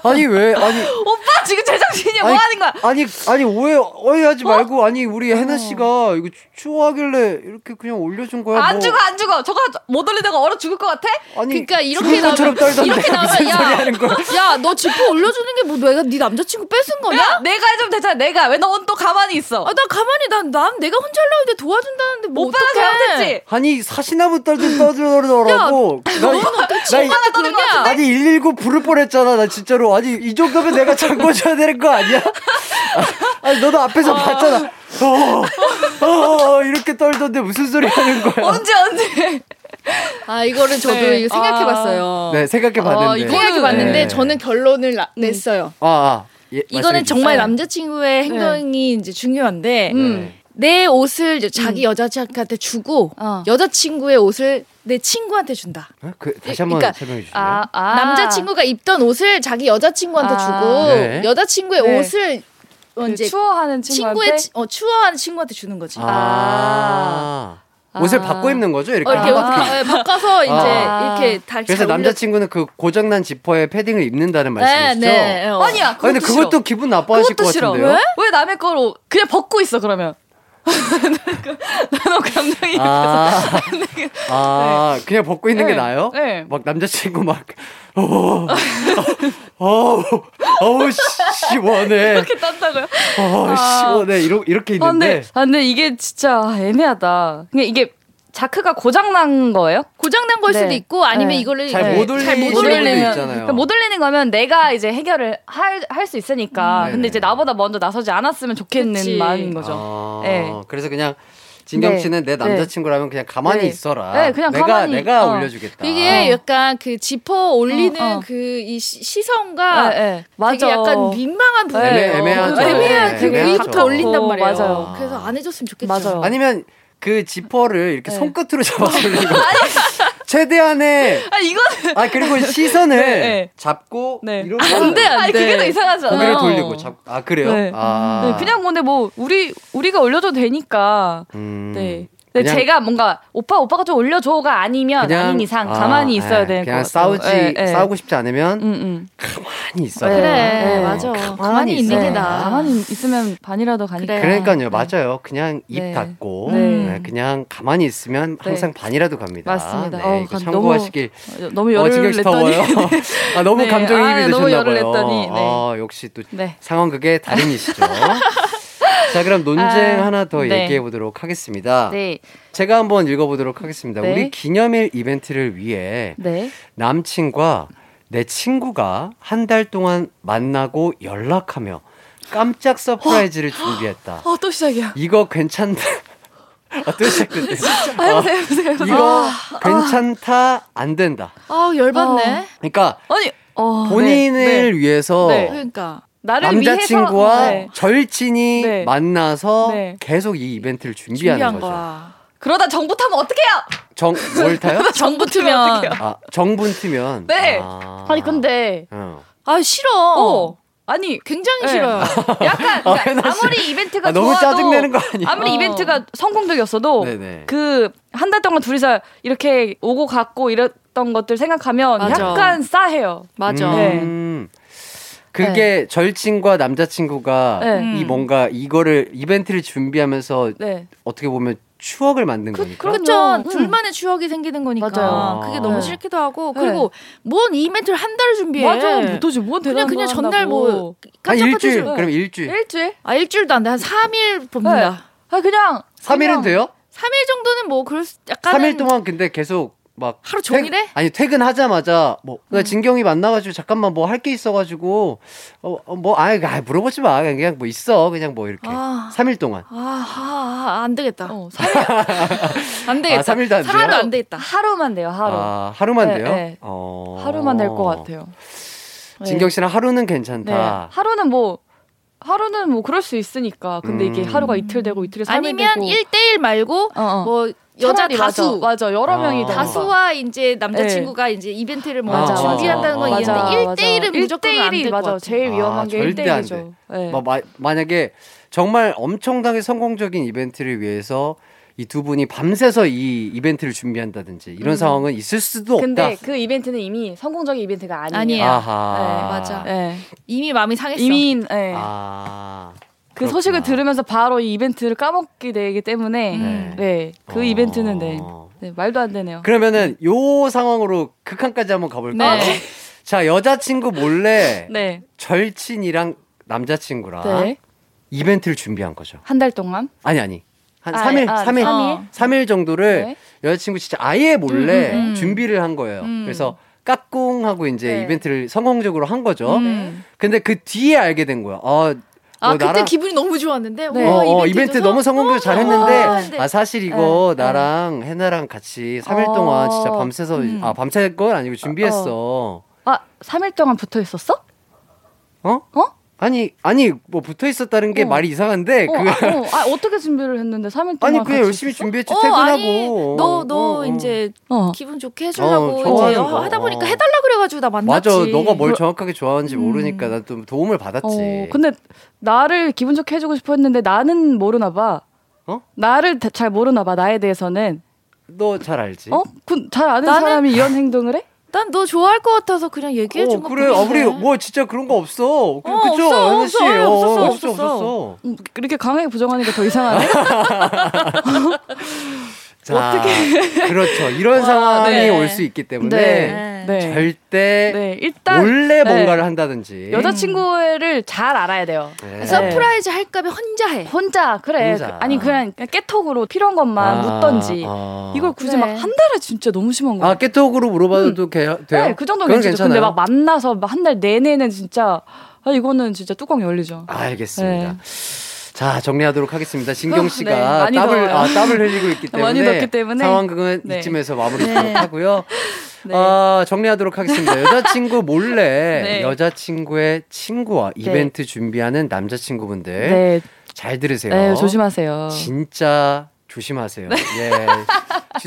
아니, 왜, 아니, 오빠 지금 제정신이야? 뭐 아니, 하는 거야? 아니, 아니, 오해, 오해하지 말고, 아니, 우리 해나 씨가 이거 추- 추워하길래 이렇게 그냥 올려준 거야. 안 뭐. 죽어 안 죽어. 저거 못 올리다가 얼어 죽을 것 같아? 아니, 그러니까 이렇게 나오면- 이렇게 나오면 무슨 야. 소리 하는 거야? 야, 너 지퍼 올려주는 게 뭐 내가 네 남자친구 뺏은 거냐? 야, 내가 해주면 되잖아. 내가 왜 넌 또 가만히 있어? 아, 나 가만히 난, 난 내가 혼자 하려고 했는데 도와준다는데 뭐 오빠가. 잘못했지. 아니 사시나무 떨듯 떠들더라고. 나, 나, 오빠가 그러냐? 아니 119 부를 뻔했잖아. 나 진짜로 아니 이 정도면 내가 잠궈 줘야 되는 거 아니야? 아, 아니 너도 앞에서 봤잖아. 어, 어, 어, 이렇게 떨던데 무슨 소리 하는 거야? 언제 언제? 아, 이거를 저도 네. 이거 생각해봤어요. 네 생각해 어, 봤는데. 이거- 생각해봤는데 네. 저는 결론을 나- 냈어요. 아, 아 예, 이거는 정말 주세요. 남자친구의 행동이 이제 중요한데 음. 내 옷을 자기 여자친구한테 주고 어. 여자친구의 옷을 내 친구한테 준다. 어? 그, 다시 한번 그러니까- 설명해 주실래요? 아, 아. 남자친구가 입던 옷을 자기 여자친구한테 아. 주고 네. 여자친구의 네. 옷을 어, 그 이제 추워하는 친구한테 친구의 치- 어, 추워하는 친구한테 주는 거지. 아. 옷을 아. 바꿔 입는 거죠? 이렇게 어, 이렇게 예, 바꿔서 이제 아. 이렇게 달 그래서 남자친구는 그 고장난 지퍼에 패딩을 입는다는 네, 말씀이시죠? 네. 어. 아니야. 아, 근데 그것도 싫어. 기분 나빠하실 것. 같은데요? 왜? 왜 남의 거로 그냥 벗고 있어 그러면? 너무 감정이 아, 아 그냥 벗고 있는 게 네. 나아요? 네. 막 남자친구 막, 어, 어, 어우, 시원해. 이렇게 딴다고요? 어, 시원해. 이러, 이렇게 아, 근데, 있는데. 아, 근데 이게 진짜 애매하다. 그냥 이게 자크가 고장 난 거예요? 고장 난 걸 네. 수도 있고 아니면 네. 이거를 잘 네. 못 올리는 잘못 올리면 있잖아요. 그러니까 못 올리는 거면 내가 이제 해결을 할 할 수 있으니까. 음, 근데 이제 네네. 나보다 먼저 나서지 않았으면 좋겠는 그치. 마음인 거죠. 아, 네. 그래서 그냥 진경 네. 씨는 내 남자친구라면 그냥 가만히 네. 있어라. 네, 그냥 내가 가만히, 내가 어. 올려주겠다. 이게 어. 약간 그 지퍼 올리는 어, 어. 그이 시선과 네, 네. 맞아. 되게 약간 민망한 부분이에요. 네. 애매하죠. 애매한 네, 그. 위부터 올린단 어, 말이에요. 맞아요. 그래서 안 해줬으면 좋겠죠. 맞아요. 아니면 그 지퍼를 이렇게 네. 손끝으로 잡아서 올리고 최대한의 아 이거는 아 그리고 시선을 네, 네. 잡고 네. 이렇게 안 돼, 안 아니 돼. 그게 더 이상하잖아요. 고개를 돌리고 잡. 아 그래요? 네. 아 네, 그냥 근데 뭐 우리 우리가 올려도 되니까. 음, 네. 근데 그냥- 제가 뭔가 오빠 오빠가 좀 올려줘가 아니면 그냥- 아닌 이상 아, 가만히 있어야 네, 되는 그냥 것 같아요. 싸우지 네, 네. 싸우고 싶지 않으면 응, 응. 가만히 있어. 네. 그래, 네. 맞아. 가만히 가만히 있는 게 돼. 나아. 가만히 있으면 반이라도 가니까. 그래. 그러니까요, 맞아요. 그냥 입 네. 닫고 네. 네, 그냥 가만히 있으면 네. 항상 반이라도 갑니다. 맞습니다. 네, 어, 이거 가- 참고하시길. 너무 어, 열을 진경 씨 냈더니. 아, 너무 네. 감정이입이 아, 되셨나 너무 열을 봐요. 냈더니, 네. 아, 역시 또 네. 상황극의 달인이시죠. 자, 그럼 논쟁 아, 하나 더 네. 얘기해 보도록 하겠습니다. 네. 제가 한번 읽어 보도록 하겠습니다. 네. 우리 기념일 이벤트를 위해 네. 남친과 내 친구가 한 달 동안 만나고 연락하며 깜짝 surprise를 준비했다. 어, 또 시작이야. 이거 괜찮다. 아, 또 시작됐대. 해보세요, 해보세요, 해보세요. 이거 괜찮다, 안 된다. 아 열받네. 그러니까 아니, 어, 본인을 네, 네. 위해서 네. 그러니까 남자친구와 위해서 네. 절친이 네. 만나서 네. 계속 이 이벤트를 준비하는 준비한 거죠. 거야. 그러다 정부 타면 어떡해요? 정, 뭘 타요? 정부? 트면 아, 정분 트면. 네. 아, 아니 근데 어. 아 싫어. 어 아니 굉장히 네. 싫어요. 약간 아, 그러니까. 아무리 이벤트가 아, 너무 좋아도 짜증 내는 거 아니에요? 아무리 어. 이벤트가 성공적이었어도. 그 한 달 동안 둘이서 이렇게 오고 갔고 이랬던 것들 생각하면 맞아. 약간 싸해요. 맞아. 음, 그게 절친과 남자친구가 네. 이 뭔가 이거를 이벤트를 준비하면서 네. 어떻게 보면 추억을 만든 거니까. 그럼- 그렇죠. 그럼요. 둘만의 추억이 생기는 거니까 맞아요. 그게 너무 네. 싫기도 하고 네. 그리고 뭔 이벤트를 한 달을 준비해. 맞아. 뭐 도대체 뭔 그냥 대단한 그냥 걸 전날 한다고. 뭐한 깜짝 일주일. 파티 그럼 일주일. 일주일? 아 일주일도 안 돼. 한 3일 봅니다. 아 그냥 3일은 그냥 돼요? 3일 정도는 뭐 그럴 수 약간 3일 동안 근데 계속 막 하루 종일 해? 아니 퇴근하자마자 뭐나 진경이 만나가지고 잠깐만 뭐 할 게 있어가지고 어뭐 아이 아, 물어보지 마 그냥 뭐 있어 그냥 뭐 이렇게 아. 3일 동안 아, 아, 아, 안 되겠다. 어, 3일 안 되겠다. 아, 3일도 안 돼요? 하루도 안 되겠다. 하루만 돼요. 하루. 아 하루만 네, 돼요? 네. 어... 하루만 될 것 같아요. 네. 진경 씨는 하루는 네. 괜찮다. 하루는 뭐 하루는 뭐 그럴 수 있으니까. 근데 이게 음. 하루가 이틀 되고 이틀이 3일 아니면 되고 1대1 말고 어, 어. 뭐 여자 다수 맞아, 맞아. 여러 아. 명이. 다수와 이제 남자친구가 이제 이벤트를 뭐 맞아, 준비한다는 건 맞아. 이해는데 맞아, 1대1은 맞아. 무조건 안 1대1이 될것 맞아. 같아. 제일 위험한 아, 게 절대 안 1대1이죠. 네. 뭐 마, 만약에 정말 엄청나게 성공적인 이벤트를 위해서 이 두 분이 밤새서 이 이벤트를 준비한다든지 이런 상황은 있을 수도 음. 근데 없다. 그 이벤트는 이미 성공적인 이벤트가 아니에요. 아니에요. 아하. 네, 맞아. 네. 이미 마음이 상했어. 이미 네. 아. 그 그렇구나. 소식을 들으면서 바로 이 이벤트를 까먹게 되기 때문에 네. 네. 그 어. 이벤트는 네. 네. 말도 안 되네요. 그러면은 요 상황으로 극한까지 한번 가볼까요? 네. 자 여자친구 몰래 네. 절친이랑 남자친구랑 네. 이벤트를 준비한 거죠. 한 달 동안 아니 아니 한 아, 3일 아, 3일 삼일? 3일 정도를 네. 여자친구 진짜 아예 몰래 음, 음. 준비를 한 거예요. 그래서 까꿍하고 이제 네. 이벤트를 성공적으로 한 거죠. 음. 근데 그 뒤에 알게 된 거야. 어, 아, 뭐 그때 기분이 너무 좋았는데. 네. 어, 와, 어, 이벤트, 이벤트 해줘서 너무 성공적으로 잘 어, 했는데 네. 아 사실 이거 네. 나랑 해나랑 같이 3일 어. 동안 진짜 밤새서 음. 아 밤샐 건 아니고 준비했어. 아 3일 동안 붙어 있었어? 어? 어? 아니 아니 뭐 붙어 있었다는 게 어. 말이 이상한데 어, 그 아, 어, 아, 어떻게 준비를 했는데 3일 동안 아니 그냥 열심히 있었어? 준비했지 어, 퇴근하고 아니, 너, 너 어, 어. 이제 어. 기분 좋게 해주려고 어, 이제 어, 거. 하다 보니까 해달라 그래가지고 나 만났지. 맞아 너가 뭘 그- 정확하게 좋아하는지 모르니까 난 좀 도움을 받았지 어, 근데 나를 기분 좋게 해주고 싶어 했는데 나는 모르나 봐. 어? 나를 다- 잘 모르나 봐, 나에 대해서는. 너 잘 알지 어? 그, 잘 아는 나는- 사람이 이런 행동을 해? 난 너 좋아할 것 같아서 그냥 얘기해준 어, 거 그래. 아, 우리 뭐 진짜 그런 거 없어. 그, 어, 그쵸? 없어, 없어, 아니, 어, 없었어, 없었어. 없었어. 음, 이렇게 강하게 부정하니까 더 이상하네? 자, 그렇죠 이런 상황이 네. 올수 있기 때문에 네. 네. 절대 네, 일단. 몰래 네. 뭔가를 한다든지 여자친구를 잘 알아야 돼요. 네. surprise 할까봐 혼자 해. 혼자, 그래. 혼자. 그- 아니, 그냥 깨톡으로 필요한 것만 아, 묻던지. 아. 이걸 굳이 그래. 막한 달에 진짜 너무 심한 거야. 아 깨톡으로 물어봐도 게- 돼요? 네, 그 정도는 괜찮죠. 근데 괜찮아요? 막 만나서 한 달 내내는 진짜, 아, 이거는 진짜 뚜껑 열리죠. 알겠습니다. 네. 자 정리하도록 하겠습니다. 어, 씨가 네, 많이 땀을. 아, 땀을 흘리고 있기 때문에 때문에. 상황극은 네. 이쯤에서 마무리하도록 하고요. 네. 아, 정리하도록 하겠습니다. 여자친구 몰래 네. 여자친구의 친구와 이벤트 준비하는 남자친구분들 네, 잘 들으세요. 네, 조심하세요. 진짜 조심하세요. 예.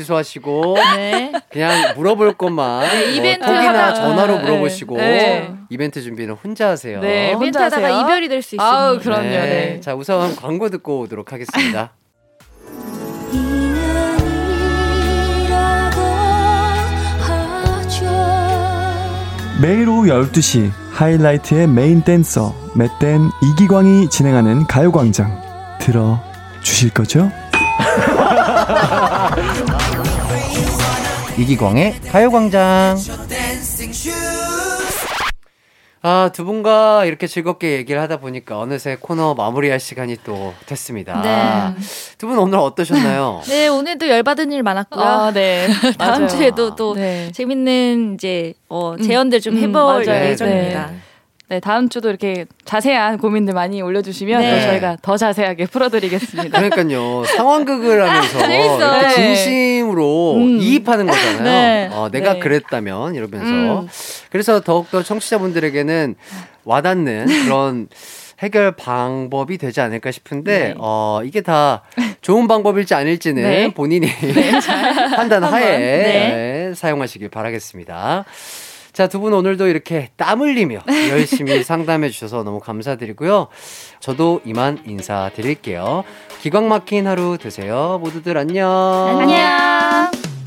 취소하시고 네. 그냥 물어볼 것만 뭐 이벤트 톡이나 전화로 네. 물어보시고 네. 이벤트 준비는 혼자 하세요. 네, 혼자 하다가. 이별이 될 수 있으니. 아우, 그럼요, 네. 자, 우선 광고 듣고 오도록 하겠습니다. 매일 오후 12시 하이라이트의 메인 댄서 맷댄 이기광이 진행하는 가요광장 들어 주실 거죠? 이기광의 가요광장. 아, 두 분과 이렇게 즐겁게 얘기를 하다 보니까 어느새 코너 마무리할 시간이 또 됐습니다. 네. 두분 오늘 어떠셨나요? 네, 오늘도 열받은 일 많았고요. 아, 네. 다음 맞아요. 주에도 또 네. 재밌는 이제 어, 제언들 좀 음, 해볼 맞아요. 예정입니다. 네. 네, 다음 주도 이렇게 자세한 고민들 많이 올려주시면 네. 또 저희가 더 자세하게 풀어드리겠습니다. 그러니까요. 상황극을 하면서. 이렇게 네. 진심으로 음. 이입하는 거잖아요. 네. 어, 내가 네. 그랬다면 이러면서. 음. 그래서 더욱더 청취자분들에게는 와닿는 그런 해결 방법이 되지 않을까 싶은데 네. 어, 이게 다 좋은 방법일지 아닐지는 네. 본인이 판단 하에 네. 네, 사용하시길 바라겠습니다. 자, 두 분 오늘도 이렇게 땀 흘리며 열심히 상담해 주셔서 너무 감사드리고요. 저도 이만 인사드릴게요. 기광 막힌 하루 되세요. 모두들 안녕. 안녕.